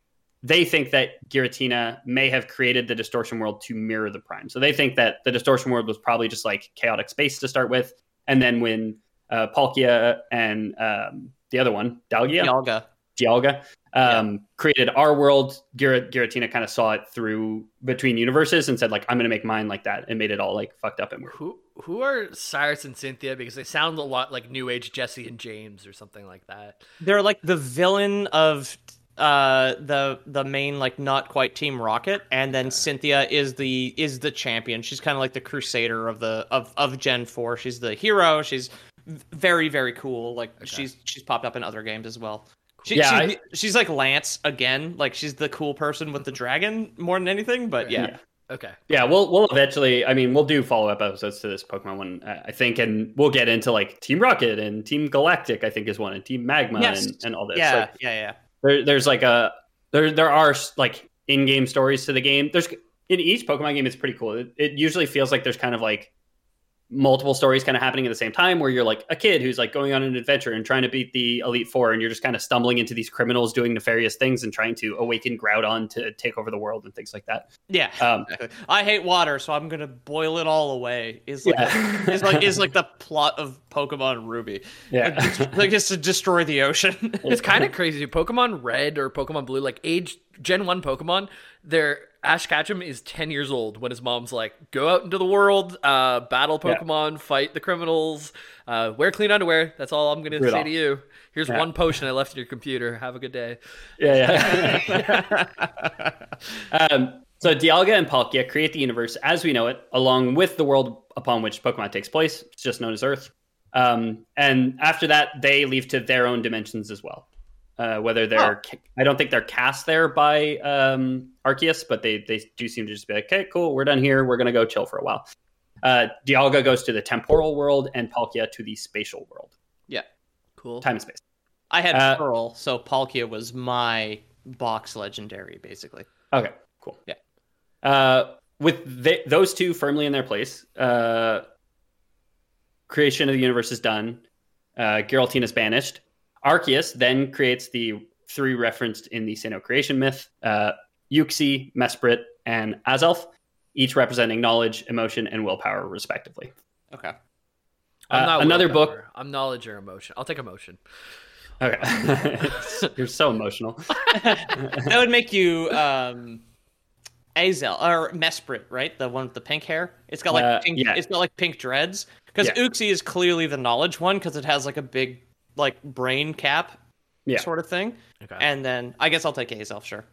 they think that Giratina may have created the distortion world to mirror the prime. So they think that the distortion world was probably just like chaotic space to start with, and then when uh, Palkia and um, the other one, Dalgia, Yalga. Dialga, um, created our world, Gira- Giratina kind of saw it through between universes and said like, I'm going to make mine like that, and made it all like fucked up and weird. Who who are Cyrus and Cynthia? Because they sound a lot like New Age Jessie and James or something like that. They're like the villain of uh the the main like not quite team rocket and then cynthia is the is the champion. She's kind of like the crusader of the of of gen 4 she's the hero. She's very very cool. Like she's she's popped up in other games as well she, Yeah, she's, she's like lance again like she's the cool person with the dragon more than anything but yeah, Yeah. Okay. Yeah, we'll we'll eventually. I mean, we'll do follow up episodes to this Pokemon one, uh, I think, and we'll get into like Team Rocket and Team Galactic. I think is one, and Team Magma Yes. and, and all this. yeah Like, yeah yeah there, there's like a there there are like in-game stories to the game. There's in each Pokemon game, it's pretty cool. It, it usually feels like there's kind of like multiple stories kind of happening at the same time, where you're like a kid who's like going on an adventure and trying to beat the Elite Four, and you're just kind of stumbling into these criminals doing nefarious things and trying to awaken Groudon to take over the world and things like that. yeah Um, I hate water, so I'm gonna boil it all away. Is like Yeah. is like is like the plot of Pokemon Ruby. Yeah. like it's to destroy the ocean. It's kind of crazy. Pokemon Red or Pokemon Blue, like age Gen One Pokemon, they're Ash Ketchum is 10 years old when his mom's like, go out into the world, uh, battle Yeah. Pokemon, fight the criminals, uh, wear clean underwear. That's all I'm going to say to you. Here's Yeah. one potion I left in your computer. Have a good day. Yeah, yeah. um, so Dialga and Palkia create the universe as we know it, along with the world upon which Pokemon takes place. It's just known as Earth. Um, and after that, they leave to their own dimensions as well. Uh, whether they're, I don't think they're cast there by um, Arceus, but they they do seem to just be like, okay, cool, we're done here. We're gonna go chill for a while. Uh, Dialga goes to the temporal world, and Palkia to the spatial world, Yeah. Cool. time and space. I had Uh, Pearl, so Palkia was my box legendary, basically. Okay, cool. Yeah. Uh, with th- those two firmly in their place, uh, creation of the universe is done. Uh, Giratina is banished. Arceus then creates the three referenced in the Sinnoh creation myth: uh, Uxie, Mesprit, and Azelf, each representing knowledge, emotion, and willpower, respectively. Okay. I'm Uh, not another book. I'm knowledge or emotion. I'll take emotion. Okay, you're so emotional. that would make you um Azel or Mesprit, right? The one with the pink hair. It's got like Uh, pink, yeah. it's got like pink dreads. Because Yeah. Uxie is clearly the knowledge one because it has like a big like brain cap Yeah. sort of thing. Okay. And then I guess I'll take Azel, sure.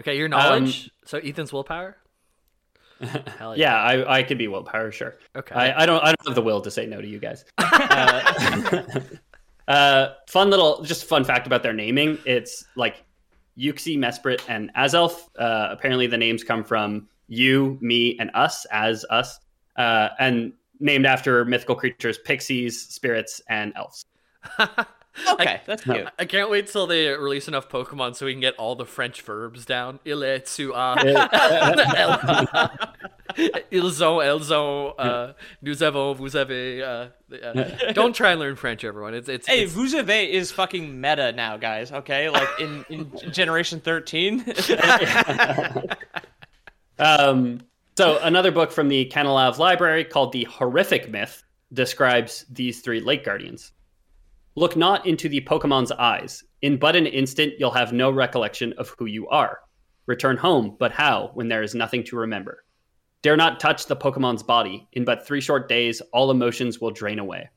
okay, your knowledge. so Ethan's willpower? Hell Yeah, I, I could be willpower, sure. Okay. I, I don't I don't have the will to say no to you guys. uh, uh, fun little just fun fact about their naming. It's like Uxie, Mesprit, and Azelf. Uh, apparently the names come from you, me, and us as us. Uh, and named after mythical creatures, pixies, spirits, and elves. Okay, that's cute. I can't wait till they release enough Pokemon so we can get all the French verbs down. Ile, tu, a. Ils ont, elles ont, uh, nous avons, vous avez. Uh, uh, don't try and learn French, everyone. It's it's. Hey, it's vous avez is fucking meta now, guys. Okay, like in, in Generation Thirteen. Um, so another book from the Canalave Library called The Horrific Myth describes these three lake guardians. Look not into the Pokemon's eyes. In but an instant, you'll have no recollection of who you are. Return home, but how, when there is nothing to remember? Dare not touch the Pokemon's body. In but three short days, all emotions will drain away.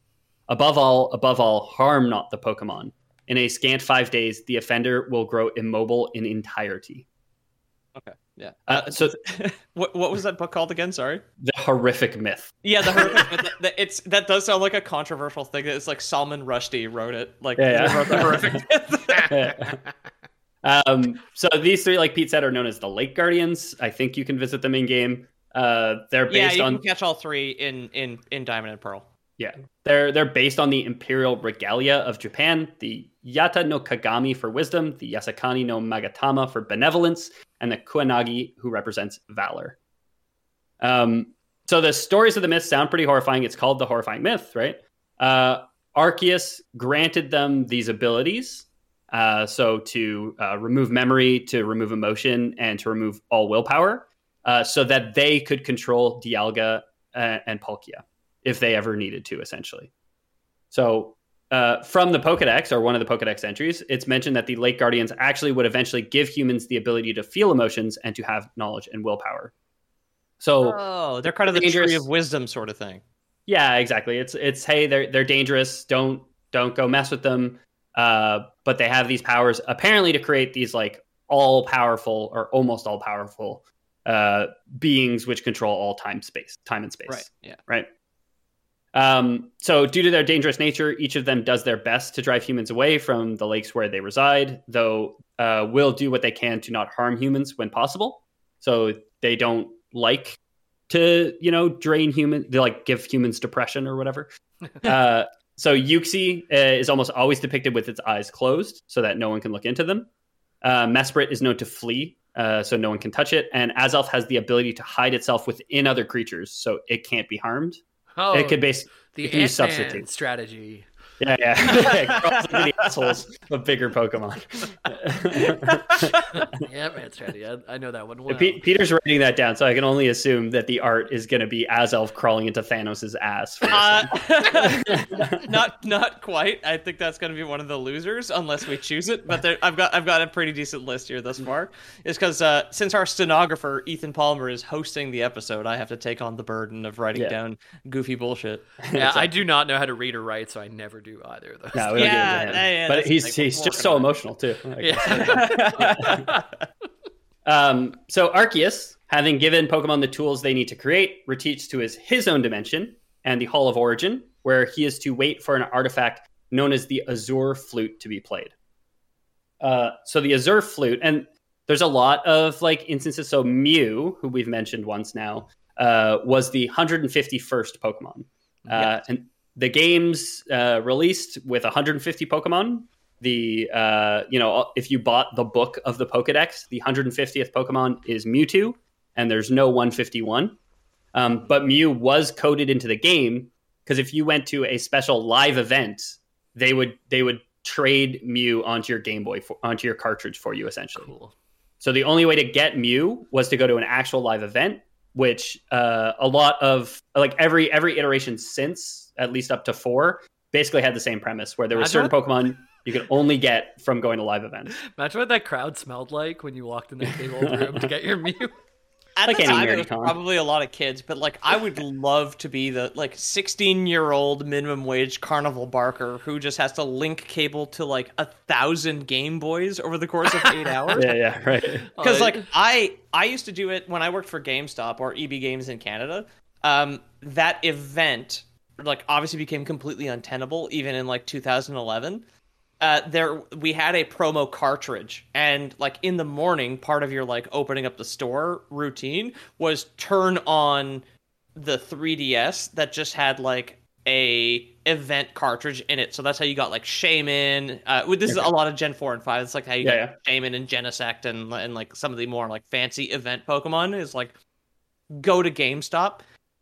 Above all, above all, harm not the Pokemon. In a scant five days, the offender will grow immobile in entirety. okay, yeah. Uh, so what what was that book called again? Sorry. the horrific myth. Yeah, the horrific. myth, that- it's that does sound like a controversial thing. It's like Salman Rushdie wrote it. Like Yeah, yeah. wrote the horrific. myth. um, so these three, like Pete said, are known as the Lake Guardians. I think you can visit them in game. Uh, they're based yeah, you on can catch all three in in in Diamond and Pearl. Yeah, they're they're based on the imperial regalia of Japan, the Yata no Kagami for wisdom, the Yasakani no Magatama for benevolence, and the Kusanagi who represents valor. Um, so the stories of the myth sound pretty horrifying. It's called the horrifying myth, right? Uh, Arceus granted them these abilities. Uh, so to uh, remove memory, to remove emotion, and to remove all willpower, uh, so that they could control Dialga uh, and Palkia if they ever needed to, essentially. So uh, from the Pokedex, or one of the Pokedex entries, it's mentioned that the Lake Guardians actually would eventually give humans the ability to feel emotions and to have knowledge and willpower. So Oh, they're kind of the Dangerous. tree of wisdom sort of thing. yeah, exactly. It's it's hey, they're they're dangerous. Don't don't go mess with them. Uh, but they have these powers apparently to create these like all powerful or almost all powerful uh, beings which control all time space, time and space. Right. Yeah. Right. Um, so, due to their dangerous nature, each of them does their best to drive humans away from the lakes where they reside, though uh, will do what they can to not harm humans when possible. So, they don't like to, you know, drain human, they like give humans depression or whatever. uh, so, Uxie uh, is almost always depicted with its eyes closed so that no one can look into them. Uh, Mesprit is known to flee, uh, so no one can touch it. And Azelf has the ability to hide itself within other creatures, so it can't be harmed. Oh, it could base the it can use Ant-Man substitute. strategy. Yeah, yeah. Crawls into the assholes of bigger Pokemon. yeah, man, strategy. I, I know that one well. Pe- Peter's writing that down, so I can only assume that the art is going to be Azelf crawling into Thanos' ass. For. Uh, not not quite. I think that's going to be one of the losers unless we choose it. But there, I've got I've got a pretty decent list here thus far. Is because uh, since our stenographer Ethan Palmer is hosting the episode, I have to take on the burden of writing Yeah. down goofy bullshit. yeah, I do not know how to read or write, so I never do either of those. No, we don't Yeah, give it to him. yeah, yeah, but he's the thing. he's just so on emotional too. I. Yeah. Um, so Arceus, having given Pokemon the tools they need to create, retreats to his his own dimension and the Hall of Origin, where he is to wait for an artifact known as the Azure Flute to be played. Uh, so the Azure Flute, and there's a lot of like instances. So Mew, who we've mentioned once now, uh, was the 151st Pokemon, uh, and the games uh, released with 150 Pokemon. The uh, you know if you bought the book of the Pokedex, the 150th Pokemon is Mewtwo, and there's no 151. Um, but Mew was coded into the game because if you went to a special live event, they would they would trade Mew onto your Game Boy for, onto your cartridge for you essentially. cool. So the only way to get Mew was to go to an actual live event, which uh, a lot of like every every iteration since, at least up to four, basically had the same premise where there were Imagine certain Pokemon you could only get from going to live events. Imagine what that crowd smelled like when you walked in that big old room to get your Mew. At Like the time, it was con. probably a lot of kids, but like I would love to be the like 16 year old minimum wage carnival barker who just has to link cable to like a thousand Game Boys over the course of eight hours. Yeah, yeah, right. Because like I I used to do it when I worked for GameStop or EB Games in Canada. Um, that event like obviously became completely untenable even in like 2011. Uh, there we had a promo cartridge, and like in the morning, part of your like opening up the store routine was turn on the 3DS that just had like a event cartridge in it. So that's how you got like Shaymin. Uh, this is a lot of Gen 4 and 5. It's like how you Yeah, got Shaymin and Genesect and and like some of the more like fancy event Pokemon is like go to GameStop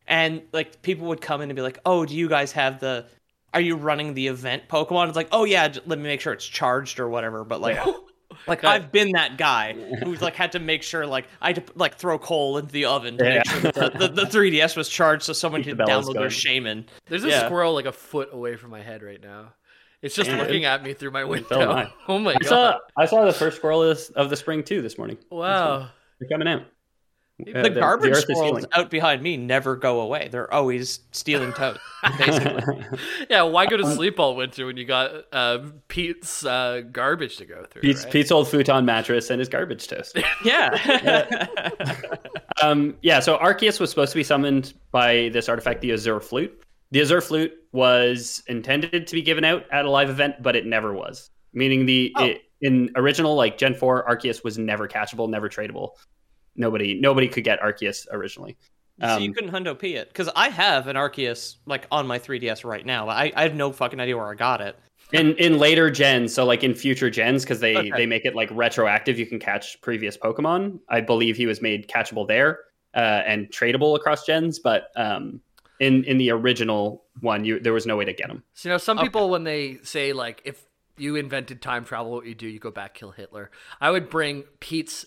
and like people would come in and be like, "Oh, do you guys have the are you running the event Pokemon?" It's like, "Oh yeah, j- let me make sure it's charged or whatever." But like like I've been that guy who's like had to make sure like I had to like throw coal into the oven to make sure the, the, the 3DS was charged so someone Keep could the bellows download going. their Shaymin. There's a Yeah. squirrel like a foot away from my head right now. It's just Yeah. looking at me through my oh, window. Oh my I god! saw I saw the first squirrel of, this, of the spring too this morning. wow. They're coming out. Uh, The garbage earth is squirrels out behind me never go away. They're always stealing toast, basically. Yeah, why go to Um, sleep all winter when you got uh, Pete's uh, garbage to go through? Pete's, right? Pete's old futon mattress and his garbage toast. yeah. Um, yeah, so Arceus was supposed to be summoned by this artifact, the Azure Flute. The Azure Flute was intended to be given out at a live event, but it never was. Meaning the Oh. it, in original like Gen Four, Arceus was never catchable, never tradable. Nobody nobody could get Arceus originally. so you Um, couldn't hundo P it because I have an Arceus like on my 3DS right now. I, I have no fucking idea where I got it. in in later gens, so like in future gens, because they Okay. they make it like retroactive, you can catch previous Pokemon. I believe he was made catchable there uh, and tradable across gens, but um, in in the original one, you there was no way to get him. So, you know, some people when they say like, if you invented time travel, what you do, you go back kill Hitler. I would bring Pete's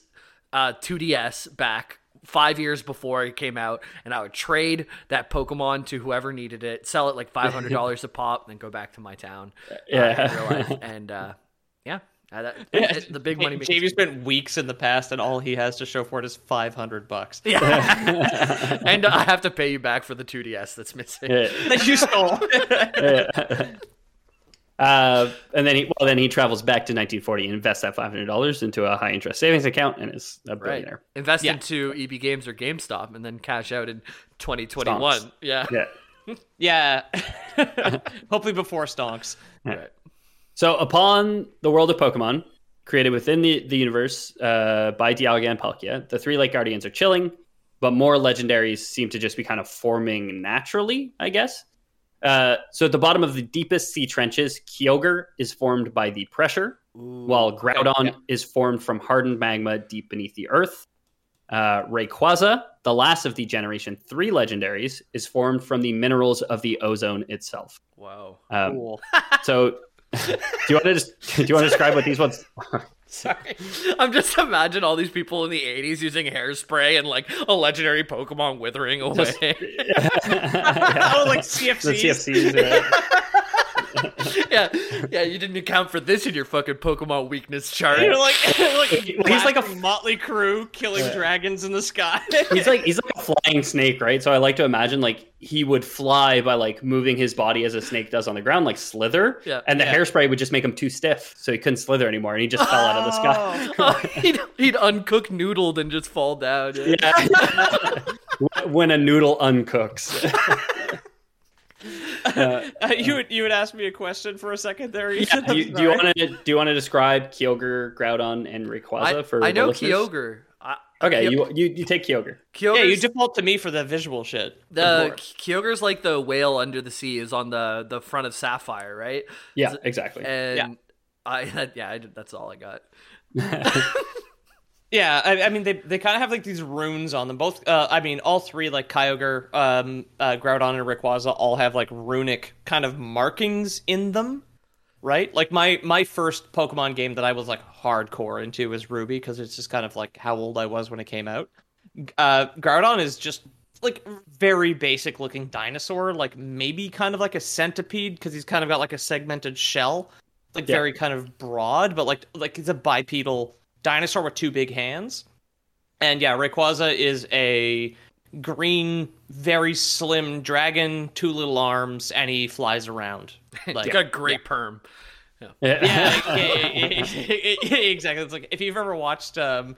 uh, 2DS back five years before it came out, and I would trade that Pokemon to whoever needed it, sell it like five hundred dollars a pop, then go back to my town. uh, Yeah. in real life. and uh, yeah, uh, that, it- the big money. Jamie spent weeks in the past, and all he has to show for it is 500 bucks. Yeah. and I have to pay you back for the 2DS that's missing. Yeah. that you stole. Uh, and then he well then he travels back to 1940 and invests that five hundred dollars into a high interest savings account and is a Right. billionaire. Invest Yeah. into EB Games or GameStop and then cash out in 2021. Stonks. Yeah. Yeah. yeah. Hopefully before stonks. Right. So upon the world of Pokemon created within the, the universe uh, by Dialga and Palkia, the three Lake Guardians are chilling, but more legendaries seem to just be kind of forming naturally, I guess. Uh, so at the bottom of the deepest sea trenches, Kyogre is formed by the pressure, while Groudon yeah. is formed from hardened magma deep beneath the earth. Uh, Rayquaza, the last of the Generation 3 legendaries, is formed from the minerals of the ozone itself. Wow. Um, Cool. So, do you want to just do you want to describe what these ones? are? Sorry. I'm just imagine all these people in the 80s using hairspray and like a legendary Pokemon withering away. oh, like CFCs. The CFCs. uh, yeah. Yeah, you didn't account for this in your fucking Pokemon weakness chart. You're like, like He's like a- Mötley Crüe killing dragons in the sky. he's like he's like a flying snake, right? So I like to imagine like he would fly by like moving his body as a snake does on the ground, like slither. Yeah. And the Yeah. hairspray would just make him too stiff, so he couldn't slither anymore, and he just fell out of the sky. Oh, oh he'd, he'd uncook noodled and just fall down. Yeah. Yeah. when a noodle uncooks. Uh, Uh, you would you would ask me a question for a second there. yeah, do, you, do you want to do you want to describe Kyogre, Groudon, and Rayquaza I, for I the know listeners? Kyogre. I, Okay, Ky- you, you you take Kyogre. Kyogre's, Yeah, you default to me for the visual shit. the Kyogre's like the whale under the sea is on the the front of Sapphire, right? Yeah, exactly. And Yeah. I yeah, I that's all I got. Yeah, I, I mean they they kind of have like these runes on them. Both, uh, I mean, all three like Kyogre, um, uh, Groudon, and Rayquaza all have like runic kind of markings in them, right? Like my my first Pokemon game that I was like hardcore into was Ruby because it's just kind of like how old I was when it came out. Uh, Groudon is just like very basic looking dinosaur, like maybe kind of like a centipede because he's kind of got like a segmented shell, like Yeah. very kind of broad, but like like he's a bipedal dinosaur with two big hands. And yeah, Rayquaza is a green, very slim dragon, two little arms, and he flies around. Like, Like, got a great perm. yeah, yeah, yeah, yeah, exactly. It's like if you've ever watched um,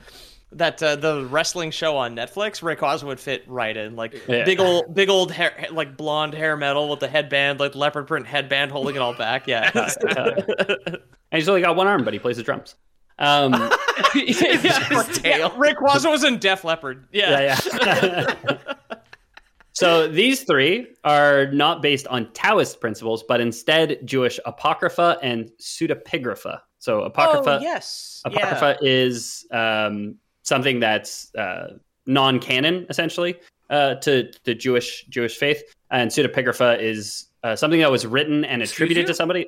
that uh, the wrestling show on Netflix, Rayquaza would fit right in. Like Yeah. big old, big old hair, like blonde hair metal with the headband, like leopard print headband holding it all back. Yeah. and he's only got one arm, but he plays the drums. Um, yeah, tail. Rayquaza was in Def Leppard. yeah, yeah. so these three are not based on Taoist principles, but instead Jewish apocrypha and pseudepigrapha. So apocrypha, Oh yes. apocrypha is um, something that's uh, non-canon essentially uh, to the Jewish Jewish faith, and pseudepigrapha is uh, something that was written and attributed to somebody.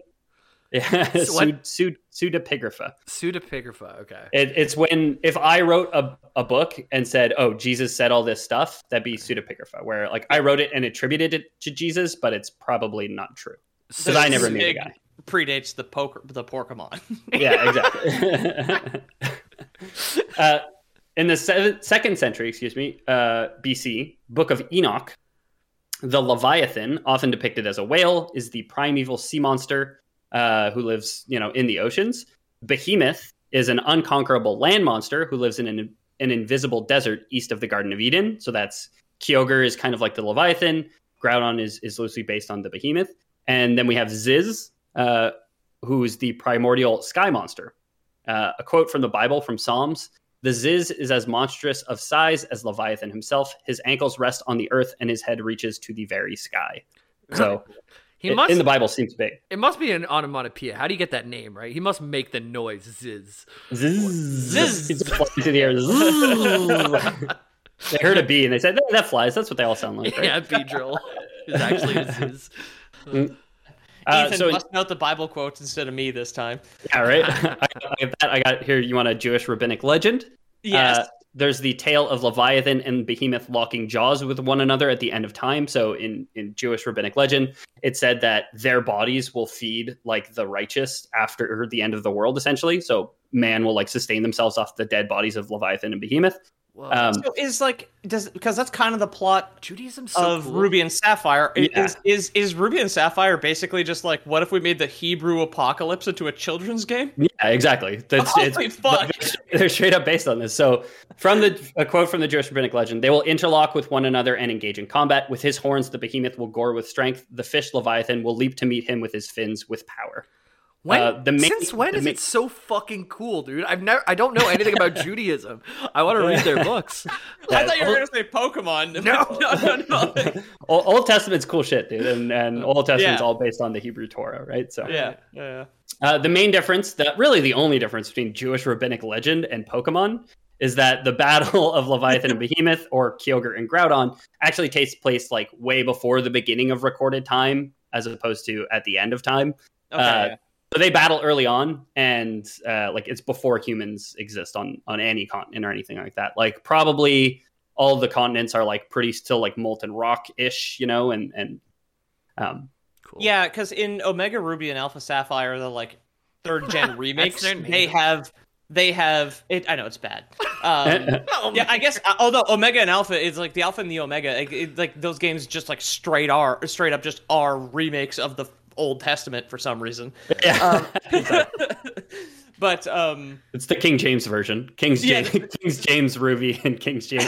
Yeah, So pseud, pseud, pseudepigrapha. Pseudepigrapha, okay. It, it's when if I wrote a, a book and said, "Oh, Jesus said all this stuff," that'd be pseudepigrapha. Where like I wrote it and attributed it to Jesus, but it's probably not true because I never knew the guy. Predates the poker, the Pokemon. Yeah, exactly. uh, in the seventh, second century, excuse me, uh, BC, Book of Enoch, the Leviathan, often depicted as a whale, is the primeval sea monster uh, who lives, you know, in the oceans. Behemoth is an unconquerable land monster who lives in an, an invisible desert east of the Garden of Eden. So that's Kyogre is kind of like the Leviathan. Groudon is is loosely based on the Behemoth, and then we have Ziz, uh, who is the primordial sky monster. Uh, a quote from the Bible from Psalms The Ziz is as monstrous of size as Leviathan himself. His ankles rest on the earth and his head reaches to the very sky. So He it- must in the Bible seems big. it must be an onomatopoeia. How do you get that name, right? He must make the noise ziz. Ziz. He just flies the air. Ziz. they heard a bee and they said, "That- that flies. That's what they all sound like. Right? Yeah, Beedrill is actually a ziz. Uh, Ethan so, busting out the Bible quotes instead of me this time. yeah, right. I, I got. I got here. You want a Jewish rabbinic legend? Yes. Uh, there's the tale of Leviathan and Behemoth locking jaws with one another at the end of time. So in, in Jewish rabbinic legend, it said that their bodies will feed like the righteous after the end of the world, essentially. So man will like sustain themselves off the dead bodies of Leviathan and Behemoth. Whoa. Um, so is like does because that's kind of the plot Judaism's so of cool. Ruby and Sapphire. Yeah. Is, is is Ruby and Sapphire basically just like what if we made the Hebrew apocalypse into a children's game? Yeah, exactly. That's Holy fuck. They're straight up based on this. So, from the a quote from the Jewish rabbinic legend, they will interlock with one another and engage in combat. With his horns, the behemoth will gore with strength. The fish Leviathan will leap to meet him with his fins with power. When, uh, the main- since when the is main- it so fucking cool, dude? I've never, I don't know anything about Judaism. I want to read their books. I thought you were gonna say Pokemon. No. no, no, no. Old, Old Testament's cool shit, dude, and and Old Testament's Yeah. all based on the Hebrew Torah, right? So, yeah, yeah. Uh, the main difference, that really the only difference between Jewish rabbinic legend and Pokemon, is that the battle of Leviathan and Behemoth, or Kyogre and Groudon, actually takes place like way before the beginning of recorded time, as opposed to at the end of time. Okay. Uh, So they battle early on, and uh, like it's before humans exist on on any continent or anything like that. Like probably all the continents are like pretty still like molten rock ish, you know, and and um, Cool. Yeah, because in Omega Ruby and Alpha Sapphire, the like third gen remakes, they have they have it. I know it's bad. Um, yeah, I guess. uh, Although Omega and Alpha is like the Alpha and the Omega, like, it, like those games just like straight are straight up just are remakes of the Old Testament for some reason. yeah. But um, It's the King James version. King's Yeah. James, King's James Ruby and King's James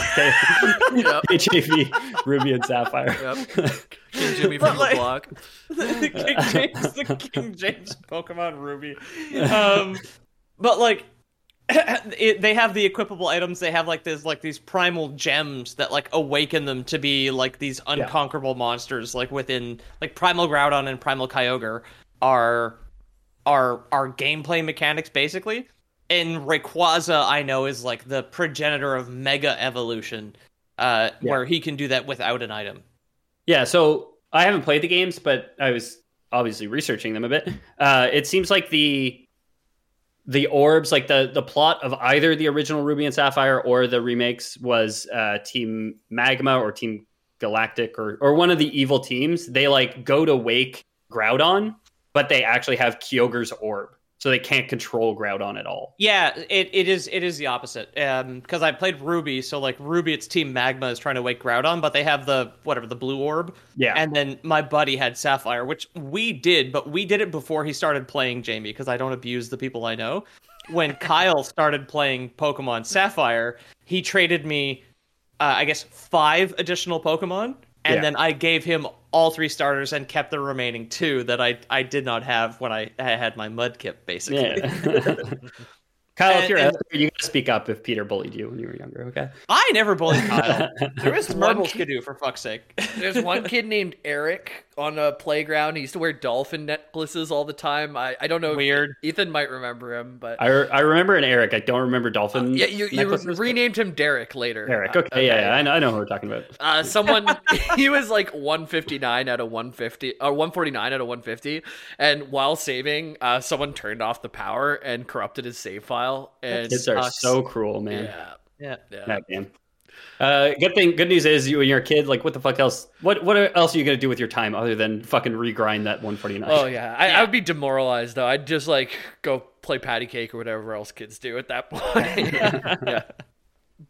Yep. HAV Ruby and Sapphire. Yep. King Jimmy from like- the block. the King James, the King James Pokemon Ruby. Um, but like, it, they have the equipable items. They have like this, like these primal gems that like awaken them to be like these unconquerable monsters. Like within like Primal Groudon and Primal Kyogre are are are gameplay mechanics basically. And Rayquaza, I know, is like the progenitor of Mega Evolution, uh, where he can do that without an item. Yeah, so I haven't played the games, but I was obviously researching them a bit. Uh, it seems like the the orbs, like the the plot of either the original Ruby and Sapphire or the remakes, was uh, Team Magma or Team Galactic or or one of the evil teams. They like go to wake Groudon, but they actually have Kyogre's orb, so they can't control Groudon at all. Yeah, it, it is it is the opposite. Um, because I played Ruby, so like Ruby, its Team Magma is trying to wake Groudon, but they have the whatever the blue orb. Yeah. And then my buddy had Sapphire, which we did, but we did it before he started playing Jamie because I don't abuse the people I know. When Kyle started playing Pokemon Sapphire, he traded me, uh, I guess, five additional Pokemon, and Yeah. then I gave him all three starters and kept the remaining two that I I did not have when I, I had my Mudkip, basically. Yeah. Kyle, if you're and- out you gotta speak up if Peter bullied you when you were younger, okay? I never bullied Kyle. There was one Marbles kid, could do for fuck's sake. there's one kid named Eric on a playground. He used to wear dolphin necklaces all the time. I, I don't know. if Weird. Ethan might remember him, but I, re- I remember an Eric. I don't remember Dolphin. yeah, you, you renamed him Derek later. Eric. Uh, Okay, yeah, yeah, I know, I know who we're talking about. Uh, someone he was like 159 out of 150 or 149 out of 150 and while saving uh someone turned off the power and corrupted his save file and Kids are sucks. so cruel, man. yeah Yeah. yeah That game. Uh, good thing, good news is you when you're a kid, like what the fuck else? What what else are you gonna do with your time other than fucking regrind that 149? oh yeah. I, I would be demoralized though i'd just like go play patty cake or whatever else kids do at that point yeah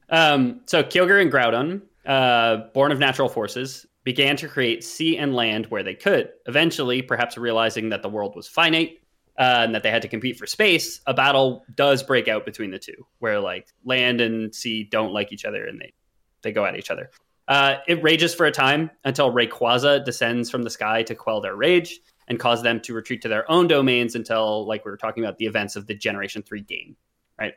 Um, so Kyogre and Groudon, uh, born of natural forces, began to create sea and land where they could. Eventually, perhaps realizing that the world was finite uh, and that they had to compete for space, a battle does break out between the two, where like land and sea don't like each other and they they go at each other. Uh, it rages for a time until Rayquaza descends from the sky to quell their rage and cause them to retreat to their own domains until, like we were talking about, the events of the Generation Three game, right?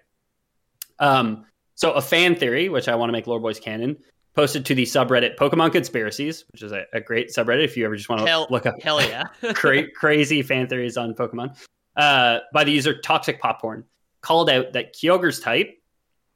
Um, so a fan theory, which I want to make Lore Boys canon, posted to the subreddit Pokemon Conspiracies, which is a, a great subreddit if you ever just want to Hell, look up hell yeah. cra- crazy fan theories on Pokemon, uh, by the user Toxic Popcorn, called out that Kyogre's type,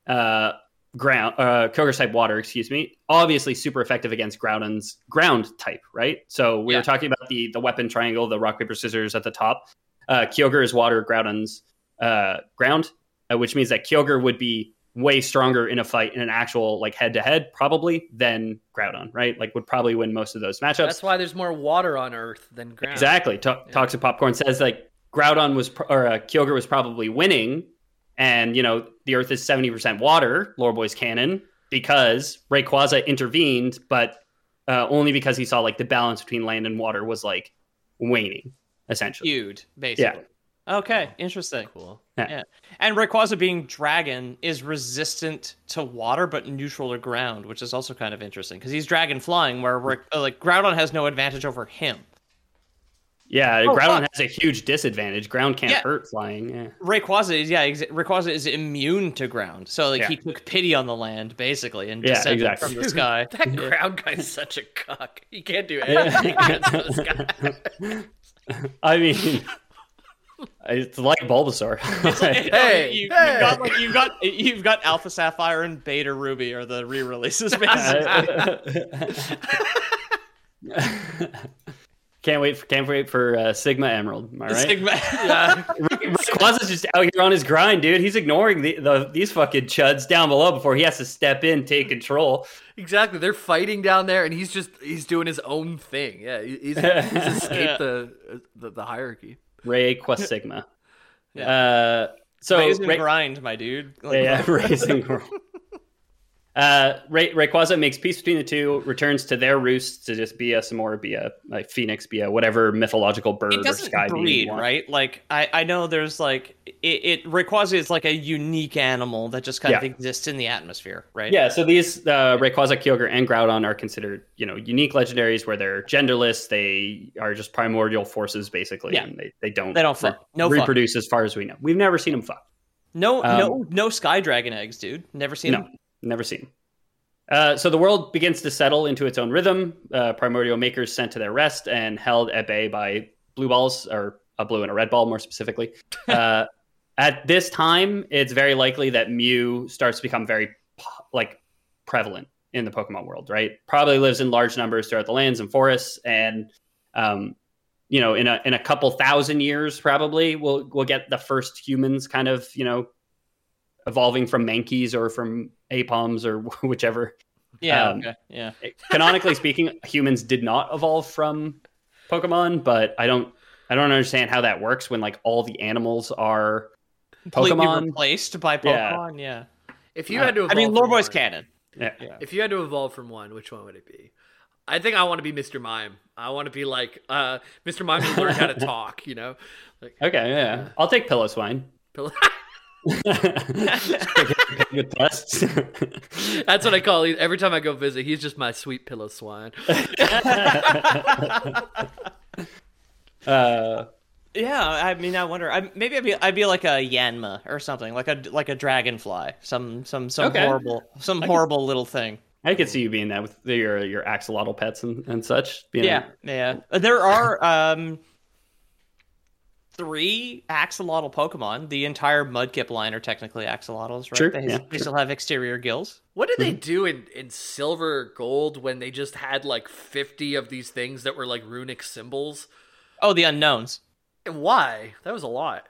uh, ground, uh, Kyogre's type water, excuse me, obviously super effective against Groudon's ground type, right? So we Yeah. were talking about the the weapon triangle, the rock paper scissors at the top. Uh, Kyogre is water, Groudon's uh, ground, uh, which means that Kyogre would be way stronger in a fight in an actual like head to head probably than Groudon, right? Like would probably win most of those matchups. that's why there's more water on earth than ground Exactly. To- Toxic Popcorn says like Groudon was or uh, Kyogre was probably winning, and you know the Earth is seventy percent water. Lore Boys canon because Rayquaza intervened, but uh, only because he saw like the balance between land and water was like waning essentially. Feud, basically. Yeah. Okay, interesting. cool Yeah. And Rayquaza being dragon is resistant to water but neutral to ground, which is also kind of interesting because he's dragon flying where Ray- uh, like Groudon has no advantage over him. Yeah, Oh, Groudon fuck. has a huge disadvantage. Ground can't Yeah. hurt flying. Yeah. Rayquaza is yeah, ex- Rayquaza is immune to ground. So like Yeah. he took pity on the land basically and Yeah, descended exactly. from the sky. that ground guy's such a cock he can't do anything against those guys I mean, It's like Bulbasaur. Hey, you, hey. have got like you've got you've got Alpha Sapphire and Beta Ruby are the re-releases. Basically. Can't wait for can't wait for uh, Sigma Emerald. Am I right? Sigma- Rayquaza's just out here on his grind, dude. He's ignoring the, the these fucking chuds down below before he has to step in, take control. Exactly. They're fighting down there, and he's just he's doing his own thing. Yeah, he's, he's escaped the, the the hierarchy. Rayqua Sigma. Uh, so Raise and Ray- grind, my dude. Like, yeah, raising world. Uh, Ray, Rayquaza makes peace between the two, returns to their roosts to just be a some more, be a like phoenix, be a whatever mythological bird It or sky being breed, right? Like I, I know there's like it, it Rayquaza is like a unique animal that just kind of exists in the atmosphere, right? Yeah, so these uh, Rayquaza, Kyogre, and Groudon are considered, you know, unique legendaries where they're genderless. They are just primordial forces, basically. Yeah. and they, they don't They don't fuck. No fuck. reproduce as far as we know. We've never seen them fuck. No, Um, no, no Sky Dragon eggs, dude. Never seen No, them. Never seen. Uh, so the world begins to settle into its own rhythm. Uh, primordial makers sent to their rest and held at bay by blue balls, or a blue and a red ball, more specifically. Uh, at this time, it's very likely that Mew starts to become very like prevalent in the Pokemon world. Right? Probably lives in large numbers throughout the lands and forests, and um, you know, in a in a couple thousand years, probably we'll we'll get the first humans kind of you know evolving from Mankeys or from Aipoms or whichever. Yeah, Um, okay, yeah. Canonically speaking, humans did not evolve from Pokemon, but I don't I don't understand how that works when like all the animals are Pokemon. replaced by Pokemon. Yeah. If you had to, I mean, evolve Lore from Boy's one- canon. Yeah. If you had to evolve from one, which one would it be? I think I want to be Mr. Mime. I want to be like uh, Mr. Mime who learned how to talk. You know, like Okay, yeah. I'll take Piloswine. pillow- Good tests. That's what I call it. Every time I go visit, he's just my sweet Piloswine. uh, Yeah, I mean, I wonder. I, maybe I'd be, I'd be like a Yanma or something, like a like a dragonfly, some some some Okay. horrible some horrible little thing. I could see you being that with your your axolotl pets and, and such. Being Yeah, yeah. There are um three axolotl Pokemon. The entire Mudkip line are technically axolotls, right? Sure, They, yeah, they still have exterior gills. What did they mm-hmm. do in, in silver gold when they just had like 50 of these things that were like runic symbols? Oh, the unknowns. Why? That was a lot.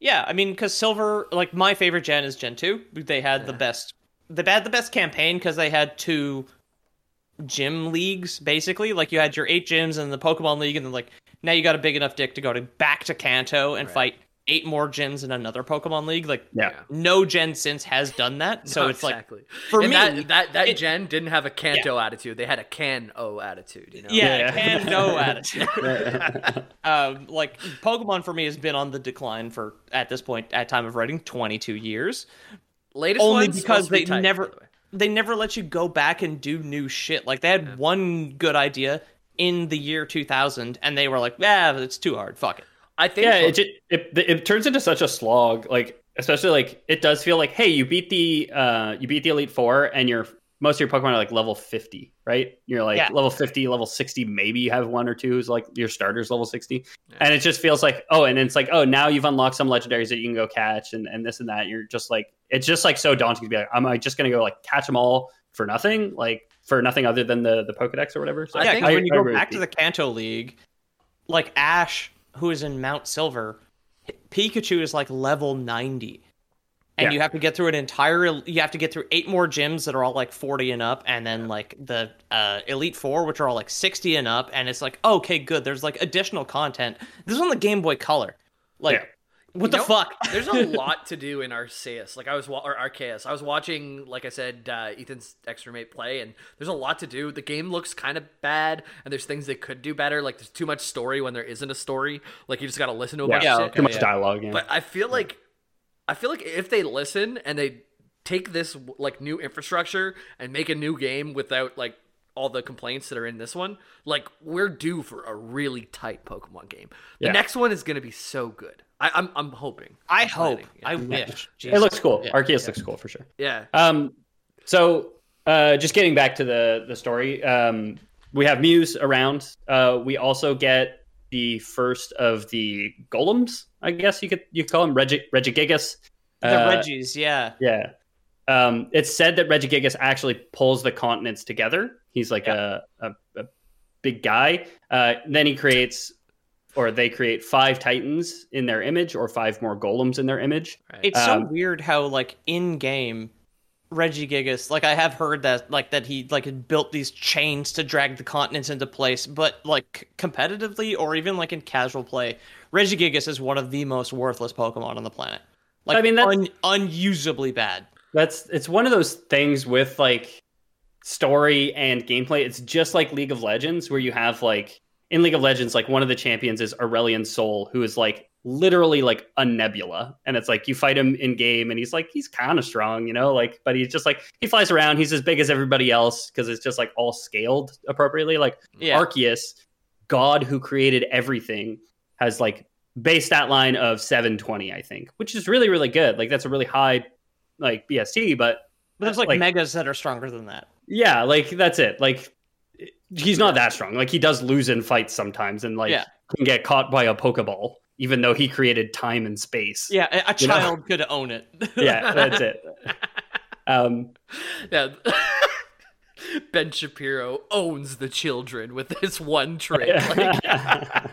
Yeah, I mean, because silver, like my favorite gen is Gen two. They had the best. They had the best campaign because they had two gym leagues basically. Like you had your eight gyms and the Pokemon League, and then like now you got a big enough dick to go to back to Kanto and fight eight more gyms in another Pokemon League. Like Yeah. no gen since has done that. So No, it's like exactly. for and me, that that, that it- gen didn't have a Kanto attitude. They had a can o attitude. You know. yeah, Yeah. can no attitude. um, like Pokemon for me has been on the decline for at this point at time of writing twenty two years. Latest only one's because be they tight, never the they never let you go back and do new shit. Like they had one good idea in the year 2000 and they were like, "Yeah, it's too hard. Fuck it." I think. yeah, it, ju- it it turns into such a slog. Like especially like it does feel like, hey, you beat the uh you beat the Elite Four, and your most of your Pokemon are like level fifty, right? You're like Yeah. level fifty, level sixty. Maybe you have one or two who's like your starters level sixty, and it just feels like oh, and it's like oh, now you've unlocked some legendaries that you can go catch, and and this and that. You're just like it's just like so daunting to be like, am I just gonna go like catch them all for nothing, like for nothing other than the the Pokedex or whatever? So I yeah, think- because when you I go back to the Kanto League, like Ash, who is in Mount Silver, Pikachu is like level 90. And Yeah. you have to get through an entire you have to get through eight more gyms that are all like 40 and up and then like the uh, Elite 4 which are all like 60 and up and it's like okay, good. There's like additional content. This is on the Game Boy Color. Like Yeah. What You the know, fuck? there's a lot to do in Arceus. Like I was, wa- or Arceus. I was watching, like I said, uh, Ethan's extra mate play, and there's a lot to do. The game looks kind of bad, and there's things they could do better. Like there's too much story when there isn't a story. Like you just got to listen to a bunch Yeah, of shit. too much yeah. dialogue. Yeah. But I feel like, I feel like if they listen and they take this like new infrastructure and make a new game without like all the complaints that are in this one, like we're due for a really tight Pokemon game. The Yeah. next one is going to be so good. I, I'm I'm hoping. I I'm hope. planning, yeah. I wish. it looks cool. Yeah. Arceus looks cool for sure. Yeah. Um, so uh, just getting back to the the story, um, we have Mews around. Uh, we also get the first of the golems. I guess you could you could call them Regi- Regigigas. The Uh, Regis, yeah. Yeah. Um, it's said that Regigigas actually pulls the continents together. He's like a, a, a big guy. Uh, then he creates, or they create five titans in their image, or five more golems in their image. It's so Um, weird how like in game Regigigas, like I have heard that like that he like had built these chains to drag the continents into place, but like competitively or even like in casual play, Regigigas is one of the most worthless Pokemon on the planet. Like I mean, that's- un- unusably bad. That's it's one of those things with like story and gameplay. It's just like League of Legends, where you have like in League of Legends, like one of the champions is Aurelion Sol, who is like literally like a nebula. And it's like you fight him in game and he's like he's kind of strong, you know, like but he's just like he flies around, he's as big as everybody else because it's just like all scaled appropriately. Like Yeah. Arceus, God who created everything, has like base stat line of 720, I think, which is really, really good. Like that's a really high like BST, but But there's like, like- megas that are stronger than that. yeah, like that's it. Like he's not that strong. Like he does lose in fights sometimes and like Yeah. can get caught by a Pokeball, even though he created time and space. Yeah, a, a You know? child could own it. Yeah, that's it. Um Yeah. ben Shapiro owns the children with this one trick. Like,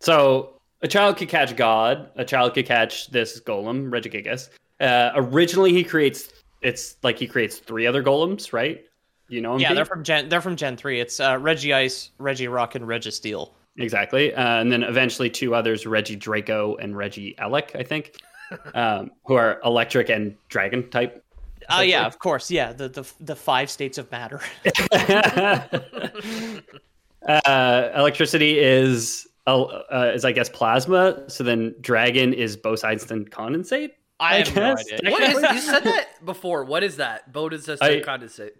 so a child could catch God, a child could catch this golem, Regigigas. Uh, originally he creates it's like he creates three other golems, right? You know him, yeah, Pete? they're from Gen. They're from Gen three. It's uh, Regice, Reggie Rock, and Registeel. Exactly. Uh, and then eventually two others, Regidrago and Regieleki, I think, um, who are electric and dragon type. Oh yeah, of course. Yeah, the the the five states of matter. uh, electricity is, uh, uh, is I guess plasma. So then dragon is Bose-Einstein condensate. I, I have no guess. idea. what is you said that before? What is that? Bodhisattva I- condensate.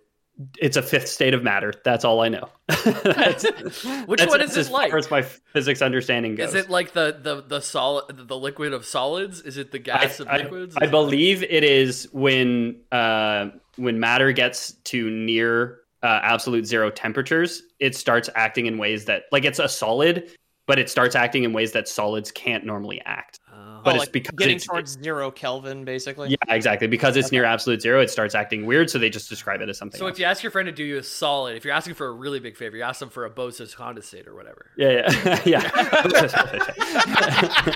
It's a fifth state of matter. That's all I know. That's- Which that's- one is that's it as like? far as my physics understanding goes. Is it like the the the solid the liquid of solids? Is it the gas of I, liquids? I believe it is when uh, when matter gets to near uh, absolute zero temperatures, it starts acting in ways that like it's a solid, but it starts acting in ways that solids can't normally act. Oh. But Oh, it's like because getting it's, towards zero Kelvin, basically. yeah, exactly because it's near absolute zero, it starts acting weird. So they just describe it as something. So else. if you ask your friend to do you a solid, if you're asking for a really big favor, you ask them for a Bose's condensate or whatever. yeah, yeah,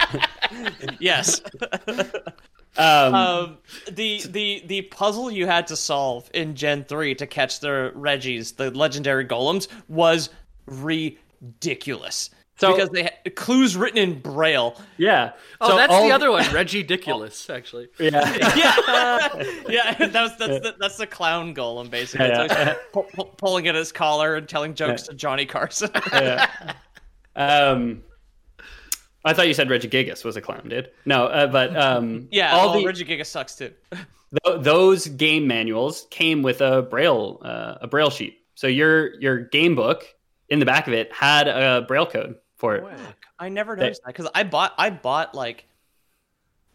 yeah. Yes. um, um, the the the puzzle you had to solve in Gen three to catch the Regis, the legendary golems, was ridiculous. So- because they had clues written in braille. yeah. Oh, So that's all- the other one, Reggie Diculous, actually. Yeah. yeah, yeah. That's that's the, that's the clown golem basically. Yeah, yeah. pu- pu- pulling at his collar and telling jokes to Johnny Carson. yeah. Um, I thought you said Regigigas was a clown, dude. No, uh, but um, yeah, all well, the Regigigas sucks too. th- those game manuals came with a braille uh, a braille sheet. So your your game book in the back of it had a braille code for it. I never noticed that because I bought I bought like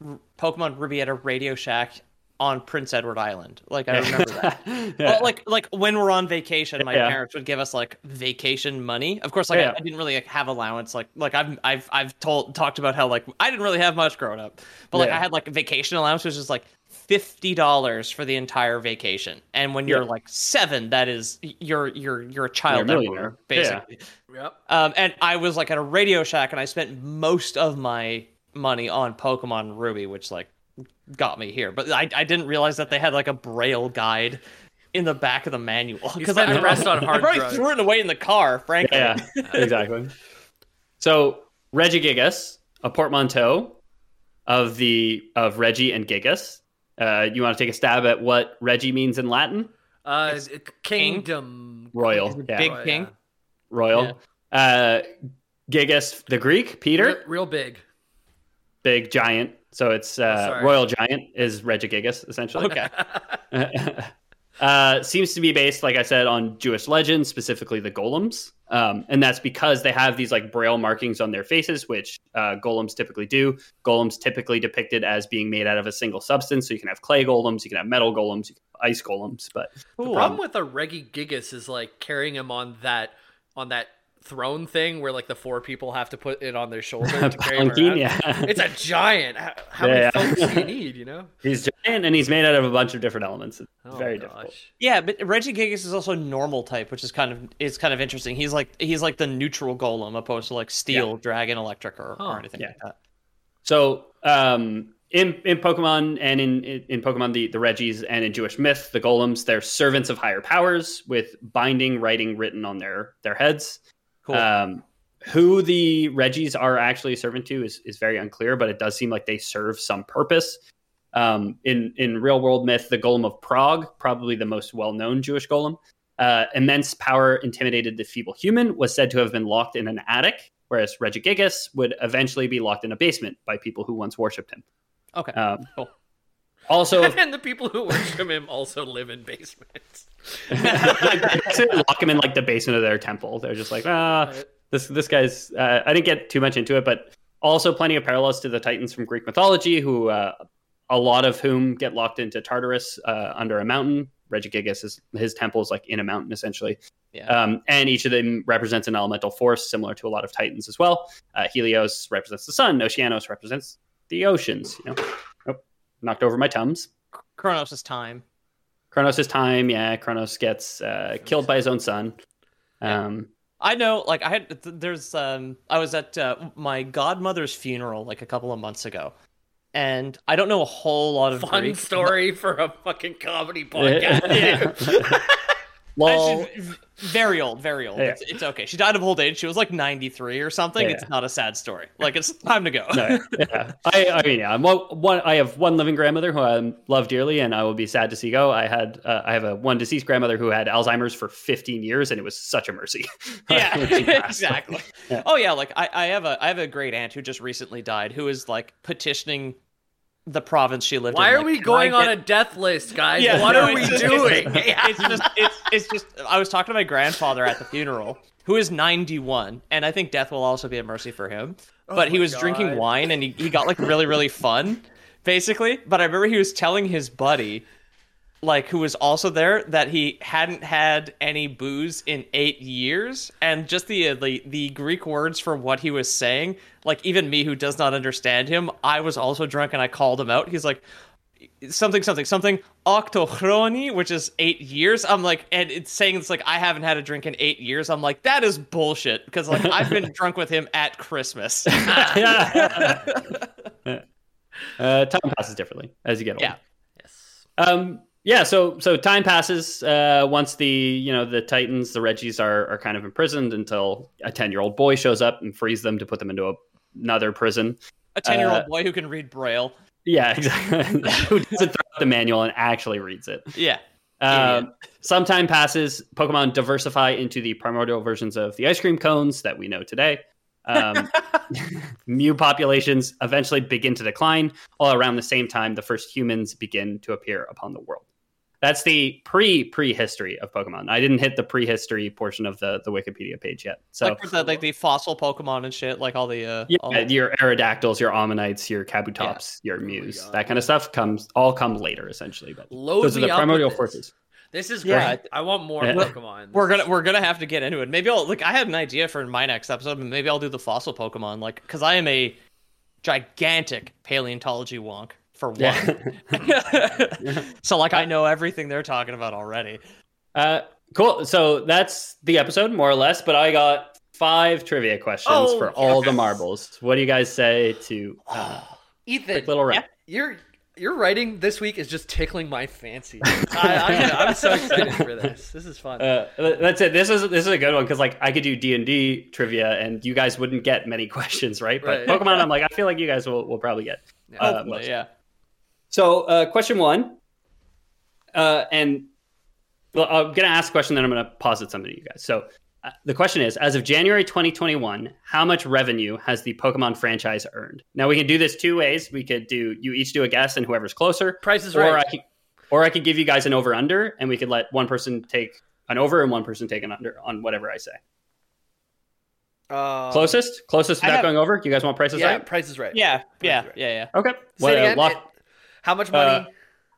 R- Pokemon Ruby at a Radio Shack on Prince Edward Island. Like I remember that. Yeah. Well, like like when we're on vacation, my Yeah. parents would give us like vacation money. Of course, like Yeah. I, I didn't really like, have allowance. Like like I've I've I've told talked about how like I didn't really have much growing up, but like. I had like vacation allowance, which is like fifty dollars for the entire vacation. And when you're Yeah. like seven, that is you're you're you're a child You're a emperor, millionaire. basically. Yep. Um, and I was like at a Radio Shack, and I spent most of my money on Pokemon Ruby, which like got me here. But I, I didn't realize that they had like a braille guide in the back of the manual because I, spent the rest on hard I probably drugs. threw it away in the car. Frankly, yeah, exactly. So Regigigas, a portmanteau of the of Reggie and Gigas. Uh, you want to take a stab at what Reggie means in Latin? Uh, kingdom. Royal. Yeah. Big Oh, King. yeah. Royal. Uh, Gigas, the Greek, Peter, Real, real big. big giant. So it's uh, sorry. Royal Giant is Regigigas, essentially. Okay. uh, seems to be based, like I said, on Jewish legends, specifically the golems. Um, and that's because they have these like braille markings on their faces, which uh, golems typically do. Golems typically depicted as being made out of a single substance. So you can have clay golems, you can have metal golems, you can have ice golems. But The problem with a Regigigas is like carrying him on that on that throne thing where like the four people have to put it on their shoulder to carry him Palanquin, yeah. It's a giant. How, how Yeah, many yeah. folks do you need? You know? He's giant and he's made out of a bunch of different elements. It's Oh, very gosh. difficult. Yeah, but Regigigas is also normal type, which is kind of is kind of interesting. He's like he's like the neutral golem opposed to like steel, dragon, electric, or, Huh. or anything Yeah. like that. So um, in in Pokemon and in in, in Pokemon the the Regis and in Jewish myth the golems they're servants of higher powers with binding writing written on their their heads. Cool. Um, who the Regis are actually a servant to is, is very unclear, but it does seem like they serve some purpose. Um, in in real world myth, the Golem of Prague, probably the most well known Jewish golem, uh, immense power intimidated the feeble human, was said to have been locked in an attic, whereas Regigigas would eventually be locked in a basement by people who once worshipped him. okay. Um, Cool. Also, and the people who worship him also live in basements. to lock him in like the basement of their temple. They're just like, ah, this this guy's. Uh, I didn't get too much into it, but also plenty of parallels to the Titans from Greek mythology, who uh, a lot of whom get locked into Tartarus uh, under a mountain. Regigigas is his temple is like in a mountain essentially. Yeah. Um, and each of them represents an elemental force, similar to a lot of Titans as well. Uh, Helios represents the sun. Oceanus represents the oceans. You know, knocked over my tums. Kronos is time. Kronos is time. Yeah, Kronos gets uh, killed by his own son. Um, I know, like I had there's um I was at uh, my godmother's funeral like a couple of months ago, and I don't know a whole lot of Fun Greek, story for a fucking comedy podcast. Lol. Very old, very old. Yeah. It's, it's okay. She died of old age. She was like 93 or something. Yeah. It's not a sad story. Like it's time to go. no, yeah. I, I mean, yeah. I'm one, one. I have one living grandmother who I love dearly, and I will be sad to see go. I had, uh, I have a one deceased grandmother who had Alzheimer's for 15 years, and it was such a mercy. yeah, When she passed. exactly. Oh yeah, like I, I have a I have a great aunt who just recently died who is like petitioning the province she lived Why in. Why are like, we going on get-" a death list, guys? Yeah, what no, are we just- doing? it's just it's, it's just I was talking to my grandfather at the funeral who is 91 and I think death will also be a mercy for him. Oh but he was drinking wine and he, he got like really really fun basically, but I remember he was telling his buddy like who was also there that he hadn't had any booze in 8 years and just the uh, the, the Greek words for what he was saying, like even me who does not understand him, I was also drunk and I called him out. He's like something something something octochrony which is eight years i'm like and it's saying it's like i haven't had a drink in eight years i'm like that is bullshit because like i've been drunk with him at christmas uh, time passes differently as you get older. Yeah. yes. Um, yeah, so so time passes uh, once the you know the Titans, the Regis are are kind of imprisoned until a ten year old boy shows up and frees them to put them into a, another prison. a 10 year Uh, old boy who can read braille Yeah, exactly. Who doesn't throw out the manual and actually reads it? yeah Um, some time passes. Pokemon diversify into the primordial versions of the ice cream cones that we know today. Um, Mew populations eventually begin to decline. All around the same time, the first humans begin to appear upon the world. That's the pre prehistory of Pokemon. I didn't hit the prehistory portion of the, the Wikipedia page yet. So like the like the fossil pokemon and shit like all the uh yeah, all- your Aerodactyls, your Omanytes, your Kabutops, your Mews, God. that kind of stuff comes all come later essentially. But Load those are the primordial forces. This is Yeah. great. I want more Yeah. Pokemon. we're gonna we're gonna have to get into it maybe i'll like i had an idea for my next episode but maybe i'll do the fossil pokemon like because i am a gigantic paleontology wonk for one Yeah. so like i know everything they're talking about already Uh, cool. So that's the episode, more or less. But I got five trivia questions Oh, for all the marbles. What do you guys say to uh, Ethan, quick little round? your your writing this week is just tickling my fancy. I, I'm, I'm so excited for this. This is fun. Uh, that's it. This is this is a good one because like I could do D and D trivia and you guys wouldn't get many questions, right? But Right. Pokemon, I'm like I feel like you guys will, will probably get. Uh, Hopefully, most. yeah So uh, question one, uh, and well, I'm gonna ask a question, then I'm gonna posit something to you guys. So uh, the question is: As of January 2021, how much revenue has the Pokemon franchise earned? Now we can do this two ways. We could do you each do a guess, and whoever's closer. Price is or right. I could, or I could give you guys an over under, and we could let one person take an over and one person take an under on whatever I say. Uh, Closest, closest I without have- going over. You guys want prices Yeah, right? Prices right. yeah yeah right. yeah yeah Okay. Say What, it uh, again. lock- It- how much money? Uh,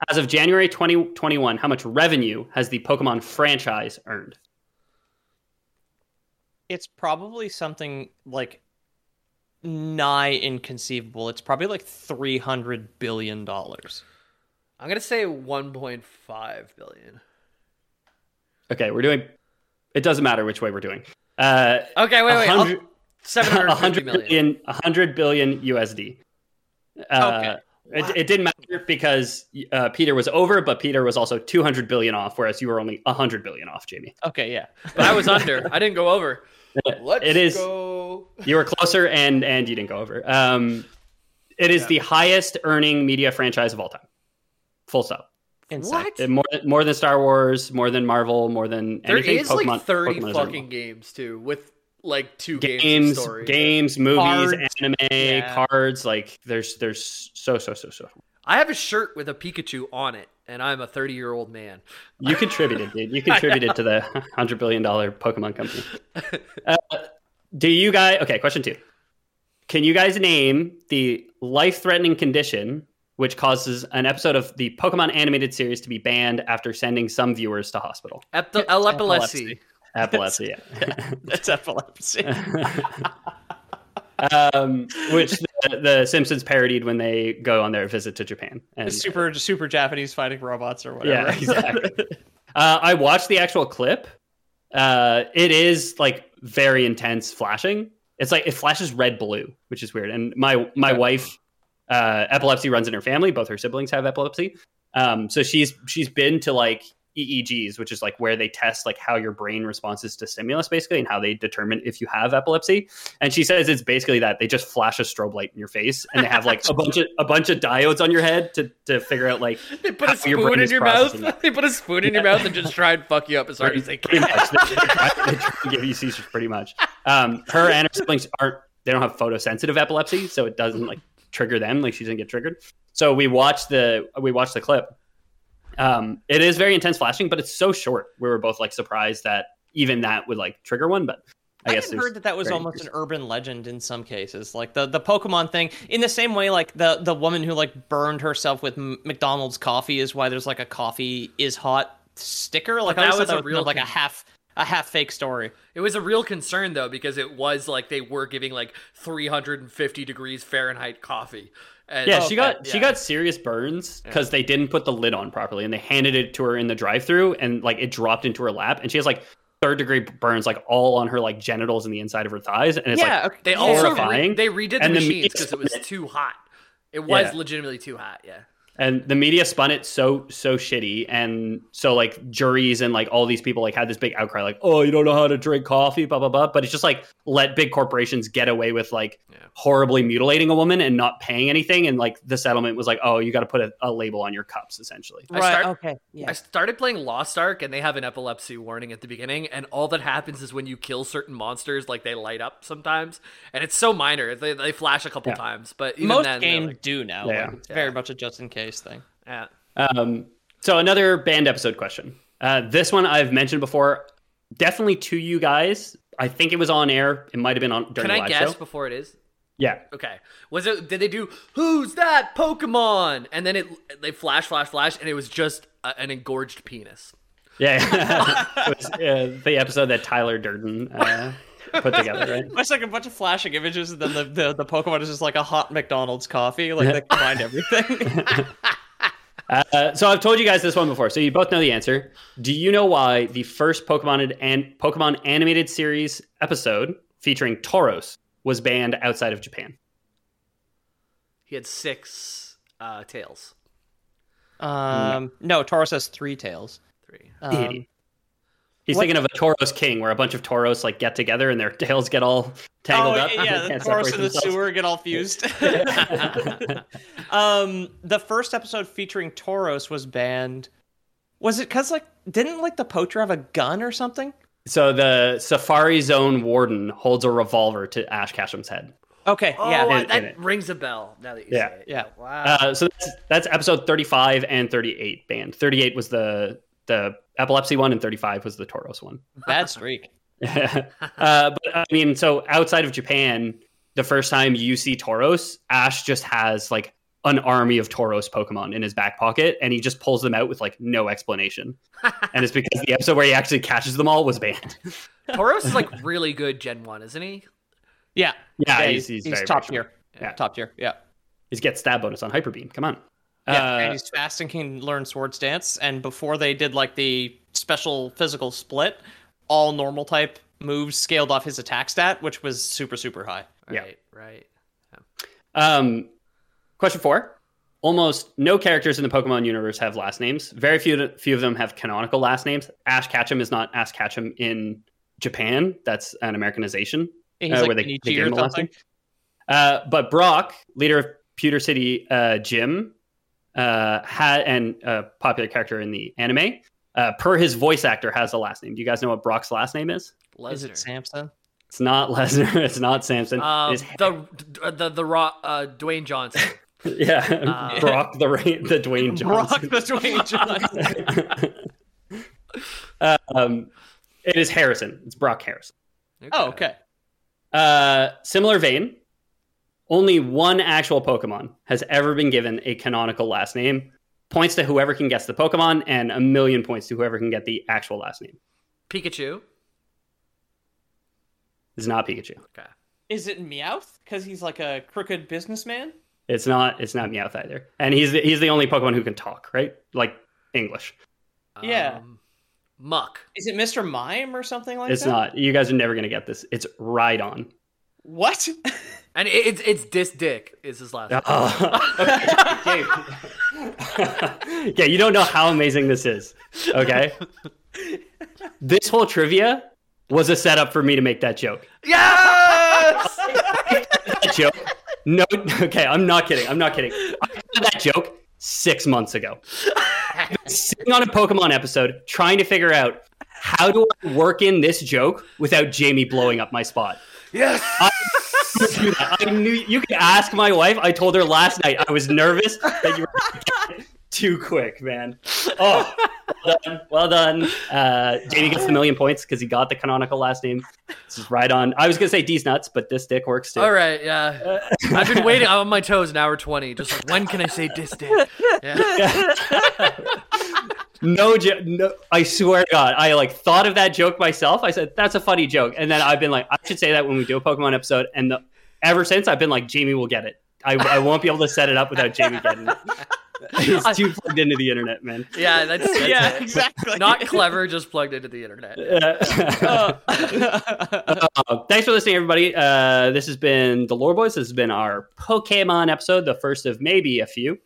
as of January 2021, how much revenue has the Pokemon franchise earned? it's probably something like nigh inconceivable. It's probably like three hundred billion dollars. I'm gonna say 1.5 billion. Okay, we're doing. It doesn't matter which way we're doing. Uh, Okay, wait, wait. A I'll- hundred- 750 100 million. billion, 100 billion USD. Uh, Okay. It, it didn't matter because uh, Peter was over, but Peter was also 200 billion off, whereas you were only 100 billion off, Jamie. Okay, yeah. But I was under. I didn't go over. Let's it is. go. You were closer, and and you didn't go over. Um, it is the highest earning media franchise of all time. Full stop. Insane. What? More more than Star Wars, more than Marvel, more than There anything. is Pokemon, like 30 Pokemon fucking games too, with like two games, games, story. games, movies, Cards. anime, Yeah. cards. Like there's there's so so so so. I have a shirt with a Pikachu on it, and I'm a 30 year old man. You contributed, dude. You contributed to the hundred billion dollar Pokemon company. Uh, do you guys? Okay, question two. Can you guys name the life threatening condition which causes an episode of the Pokemon animated series to be banned after sending some viewers to hospital? Ep- epilepsy. Epilepsy. Yeah. That's epilepsy. um, which the, the Simpsons parodied when they go on their visit to Japan. And super super Japanese fighting robots or whatever. Yeah, exactly. uh, I watched the actual clip. Uh, it is like very intense flashing. It's like it flashes red blue, which is weird. And my my wife, uh, epilepsy runs in her family. Both her siblings have epilepsy. Um, so she's she's been to like EEGs, which is like where they test like how your brain responses to stimulus, basically, and how they determine if you have epilepsy. And she says it's basically that they just flash a strobe light in your face, and they have like a bunch of a bunch of diodes on your head to to figure out like They put a your spoon brain in your mouth. it. They put a spoon in your mouth and just try and fuck you up as hard as they pretty can. much. They, try, they try to give you seizures pretty much. Um, her and her siblings aren't. They don't have photosensitive epilepsy, so it doesn't like trigger them. Like she doesn't get triggered. So we watched the we watched the clip. Um, it is very intense flashing, but it's so short. We were both like surprised that even that would like trigger one. But I, I, guess heard that that was almost an urban legend in some cases, like the the Pokemon thing. In the same way, like the the woman who like burned herself with M- McDonald's coffee is why there's like a coffee is hot sticker. Like But I that was a real like a half a half fake story. It was a real concern though because it was like they were giving like 350 degrees Fahrenheit coffee. And Yeah, oh, she got she yeah. got serious burns because they didn't put the lid on properly, and they handed it to her in the drive-through, and like it dropped into her lap, and she has like third degree burns like all on her like genitals and the inside of her thighs, and it's yeah, like okay. They also re- horrifying. they redid the And machines because it was too hot. It was Yeah. legitimately too hot. Yeah. And the media spun it so so shitty and so like juries and like all these people like had this big outcry like oh you don't know how to drink coffee blah blah blah but it's just like let big corporations get away with like Yeah. horribly mutilating a woman and not paying anything and like the settlement was like oh you got to put a, a label on your cups essentially I right. start- okay. Yeah. I started playing Lost Ark and they have an epilepsy warning at the beginning, and all that happens is when you kill certain monsters, like they light up sometimes, and it's so minor. They, they flash a couple Yeah. times, but even Most then, they're games like- do now. Yeah. Like, it's very much a just in case thing. yeah. Um, so another band episode question. Uh, this one I've mentioned before, definitely to you guys. I think it was on air. It might have been on during Can the I guess show. before it is? Yeah, Okay. Was it? Did they do "Who's that Pokemon"? And then it they flash, flash, flash, and it was just a, an engorged penis. yeah. it was uh, the episode that Tyler Durden uh, put together, right? It's like a bunch of flashing images, and then the, the, the Pokemon is just like a hot McDonald's coffee. Like they combined everything. Uh, so I've told you guys this one before, so you both know the answer. Do you know why the first Pokemon and Pokemon animated series episode featuring Tauros was banned outside of Japan? He had six uh, tails. um, no, Tauros has three tails. Three. Um, Idiot. He's what- thinking of a Tauros King, where a bunch of Tauros like get together and their tails get all tangled oh, up. yeah, the can't and the sewer get all fused. um, the first episode featuring Tauros was banned. Was it because like didn't like the poacher have a gun or something? So the Safari Zone warden holds a revolver to Ash Ketchum's head. Okay, Oh, yeah, uh, in- that in rings a bell. Now that you Yeah. say it. Yeah. Wow. Uh, so that's, that's episode 35 and 38 banned. 38 was the the epilepsy one, and 35 was the Tauros one. bad streak. uh, but I mean, so outside of Japan, the first time you see Tauros, Ash just has like an army of Tauros Pokemon in his back pocket, and he just pulls them out with like no explanation. and it's because the episode where he actually catches them all was banned. Tauros is like really good Gen One, isn't he? Yeah, Yeah, he's, he's- he's he's very, top very tier. Yeah. top tier. Yeah, He's get stab bonus on hyper beam. Come on. Yeah. Uh, and he's fast and can learn Swords Dance. And before they did like the special physical split, all normal type moves scaled off his attack stat, which was super super high. Yeah. Right, right. Um, question four. Almost no characters in the Pokemon universe have last names. Very few few of them have canonical last names. Ash Ketchum is not Ash Ketchum in Japan. That's an Americanization. He's uh, like where they, they give him a last name. Uh, but Brock, leader of Pewter City uh, Gym, uh, had and a popular character in the anime. Uh, per his voice actor, has a last name. Do you guys know what Brock's last name is? Lesnar. Is it Samson? It's not Lesnar. It's not Samson. Um, It's the the the raw uh, Dwayne Johnson. yeah, Uh, Brock the the Dwayne Johnson. Brock the Dwayne Johnson. um, it is Harrison. It's Brock Harrison. oh, okay. Uh, similar vein. Only one actual Pokemon has ever been given a canonical last name. Points to whoever can guess the Pokemon, and a million points to whoever can get the actual last name. Pikachu. It's not Pikachu. Okay. Is it Meowth? Because he's like a crooked businessman. It's not. It's not Meowth either. And he's the, he's the only Pokemon who can talk, right? Like English. Yeah. Um, Muck. Is it Mr. Mime or something like it's that? It's not. You guys are never gonna get this. It's Rhydon. What? And it, it's it's Dis Dick is his last. name. Oh. okay. yeah, you don't know how amazing this is. Okay. this whole trivia was a setup for me to make that joke. Yes. That joke. No, okay, I'm not kidding. I'm not kidding. I did that joke six months ago. Sitting on a Pokemon episode trying to figure out how do I work in this joke without Jamie blowing up my spot. Yes. I knew. I knew you could ask my wife. I told her last night I was nervous that you were too quick, man. Oh, well done. Well done. Uh, Jamie gets the million points because he got the canonical last name. This is right on. I was gonna say D's nuts, but this dick works too. All right. Yeah. I've been waiting. I'm on my toes. An hour twenty. Just like when can I say Dis Dick? Yeah. No, jo- no, I swear to God, I like thought of that joke myself. I said that's a funny joke, and then I've been like, I should say that when we do a Pokemon episode. And the, ever since, I've been like, Jamie will get it. I, I won't be able to set it up without Jamie getting it. He's too plugged into the internet, man. Yeah. That's, that's yeah, it. exactly. Not clever. Just plugged into the internet. Uh, thanks for listening, everybody. Uh, this has been the Lore Boys. This has been our Pokemon episode, the first of maybe a few.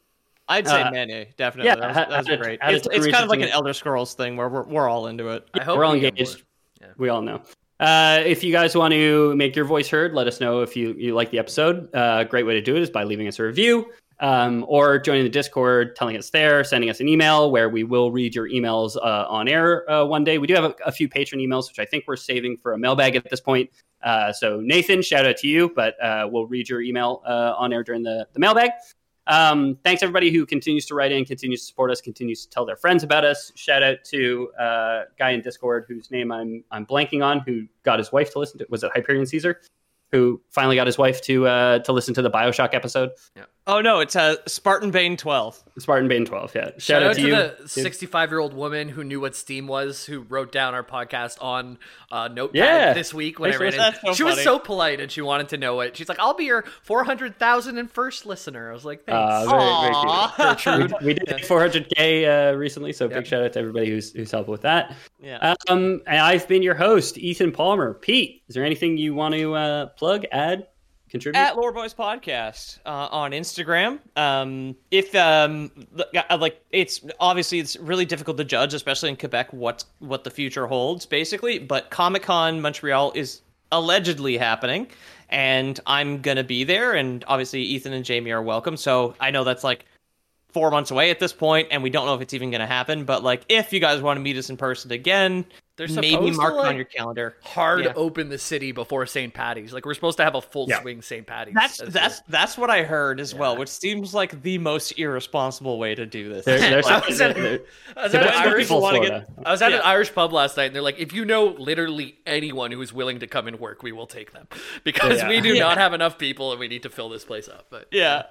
I'd say Uh, Mane, definitely. yeah, that was, that was great. had It's, ton it's kind of like an Elder Scrolls thing where we're, we're all into it. I hope We're all we engaged. more. We all know. Uh, if you guys want to make your voice heard, let us know if you, you like the episode. Uh, great way to do it is by leaving us a review um, or joining the Discord, telling us there, sending us an email where we will read your emails uh, on air uh, one day. We do have a, a few patron emails, which I think we're saving for a mailbag at this point. Uh, so, Nathan, shout out to you, but uh, we'll read your email uh, on air during the, the mailbag. Um, thanks everybody who continues to write in, continues to support us, continues to tell their friends about us. Shout out to uh, guy in Discord whose name I'm I'm blanking on, who got his wife to listen to. Was it Hyperion Caesar? Who finally got his wife to uh, to listen to the Bioshock episode? Oh no, it's uh, Spartan Bane 12. Spartan Bane twelve. Yeah. Shout, Shout out to you. the 65 year old woman who knew what Steam was, who wrote down our podcast on uh, Notepad Yeah. this week when Thanks I for ran in. That's so she was so polite and she wanted to know it. She's like, "I'll be your 400,000 and first listener." I was like, Uh, "Thanks." very, very cute. we, we did 400k uh, recently, so Yep. big shout out to everybody who's who's helped with that. Yeah. Um, and I've been your host, Ethan Palmer. Pete, is there anything you want to uh, plug, add, contribute? At Lore Boys Podcast uh, on Instagram. Um, if um, like it's obviously it's really difficult to judge, especially in Quebec, what what the future holds, basically. But Comic Con Montreal is allegedly happening, and I'm gonna be there. And obviously, Ethan and Jamie are welcome. So I know that's like four months away at this point, and we don't know if it's even gonna happen. But like, if you guys want to meet us in person again, They're maybe supposed to, mark like, on your calendar. Hard Yeah. open the city before St. Patty's. Like we're supposed to have a full Yeah. swing St. Patty's. That's that's year. that's what I heard as well, which seems like the most irresponsible way to do this. There- there's I was at, there- I was at an Irish people wanna Florida. I was at an Irish pub last night, and they're like, "If you know literally anyone who is willing to come and work, we will take them because Yeah. we do Yeah. not have enough people, and we need to fill this place up." But yeah.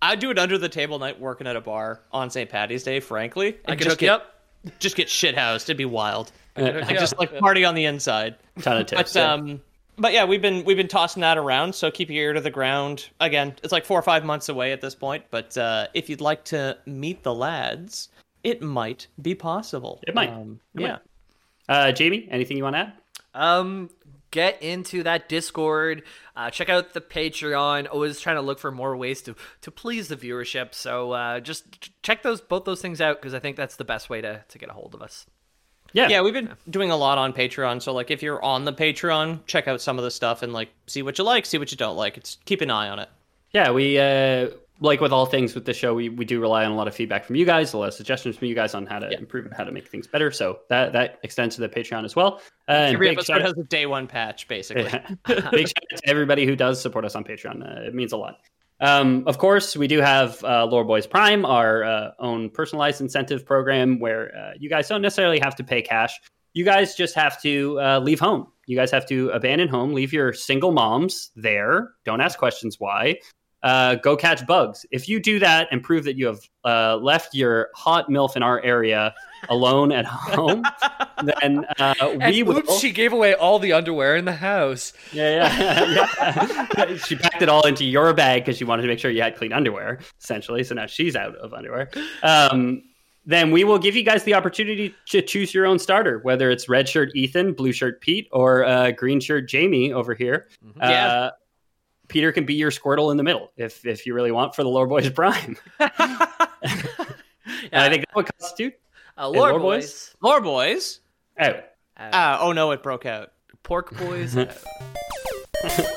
I'd do it under the table night working at a bar on St. Patty's Day, frankly. I and could just hook you get, up. Just get shit housed. It'd be wild. I just like party on the inside. Ton of tips. But yeah. um, but yeah, we've been we've been tossing that around. So keep your ear to the ground. Again, it's like four or five months away at this point. But uh, if you'd like to meet the lads, it might be possible. It might. Um, It yeah. might. Uh, Jamie, anything you want to add? Um, get into that Discord. Uh, check out the Patreon. Always trying to look for more ways to to please the viewership. So uh, just check those both those things out because I think that's the best way to to get a hold of us. Yeah. Yeah, we've been doing a lot on Patreon. So like, if you're on the Patreon, check out some of the stuff and like see what you like, see what you don't like. It's keep an eye on it. Yeah, we uh, like with all things with the show, we, we do rely on a lot of feedback from you guys, a lot of suggestions from you guys on how to improve and how to make things better. So that that extends to the Patreon as well. Uh, and Every episode has a day one patch, basically. big shout out to everybody who does support us on Patreon. Uh, it means a lot. Um, of course, we do have uh, Lore Boys Prime, our uh, own personalized incentive program where uh, you guys don't necessarily have to pay cash. You guys just have to uh, leave home. You guys have to abandon home, leave your single moms there. Don't ask questions why. Uh, go catch bugs. If you do that and prove that you have uh, left your hot MILF in our area alone at home, then uh, we will. oops, she gave away all the underwear in the house. Yeah, yeah, yeah. she packed it all into your bag because she wanted to make sure you had clean underwear, essentially. So now she's out of underwear. Um, then we will give you guys the opportunity to choose your own starter, whether it's red shirt Ethan, blue shirt Pete, or uh, green shirt Jamie over here. Yeah. Uh, Peter can be your Squirtle in the middle if if you really want for the Lore Boys Prime. and I think that would constitute Uh, Lore Lore boys, Boys? Lore boys. out Ah, oh no, it broke out. pork boys. uh, pork boys.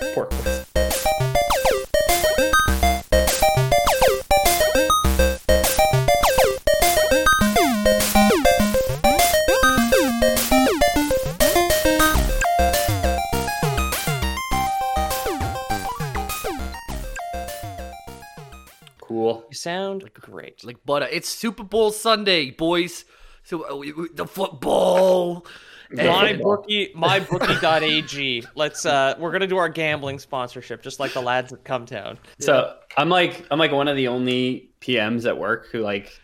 Cool. You sound great. like butter. It's Super Bowl Sunday, boys. So uh, we- we- the football. my bookie, my bookie.ag. Let's uh we're gonna do our gambling sponsorship, just like the lads at Cumtown. So I'm like I'm like one of the only PMs at work who like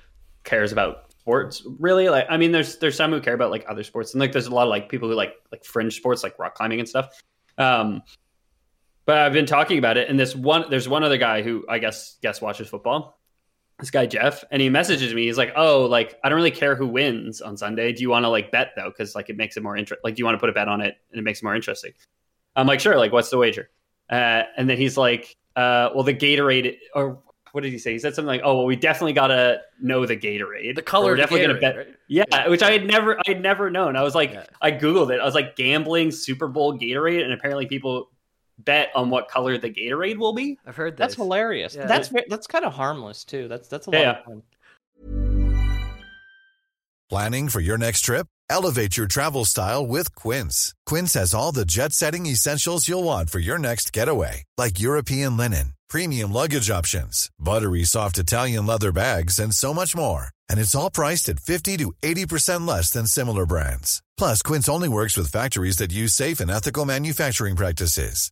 cares about sports. Really, like I mean, there's there's some who care about like other sports, and like there's a lot of like people who like like fringe sports, like rock climbing and stuff. Um, but I've been talking about it, and this one there's one other guy who I guess guess watches football. This guy Jeff, and he messages me. He's like, "Oh, like I don't really care who wins on Sunday. Do you want to like bet though? Because like it makes it more interest. Like, do you want to put a bet on it, and it makes it more interesting?" I'm like, "Sure. Like, what's the wager?" Uh, and then he's like, uh, "Well, the Gatorade, or what did he say? He said something like, "Oh, well, we definitely gotta know the Gatorade. The color We're definitely Gatorade, gonna bet." right? Yeah, which I had never, I had never known. I was like, Yeah. I googled it. I was like, gambling Super Bowl Gatorade, and apparently people bet on what color the Gatorade will be. I've heard That's hilarious. Yeah. That's that's kind of harmless too. That's that's a lot Yeah, of fun. Planning for your next trip? Elevate your travel style with Quince. Quince has all the jet setting essentials you'll want for your next getaway, like European linen, premium luggage options, buttery soft Italian leather bags, and so much more. And it's all priced at 50 to 80% less than similar brands. Plus, Quince only works with factories that use safe and ethical manufacturing practices.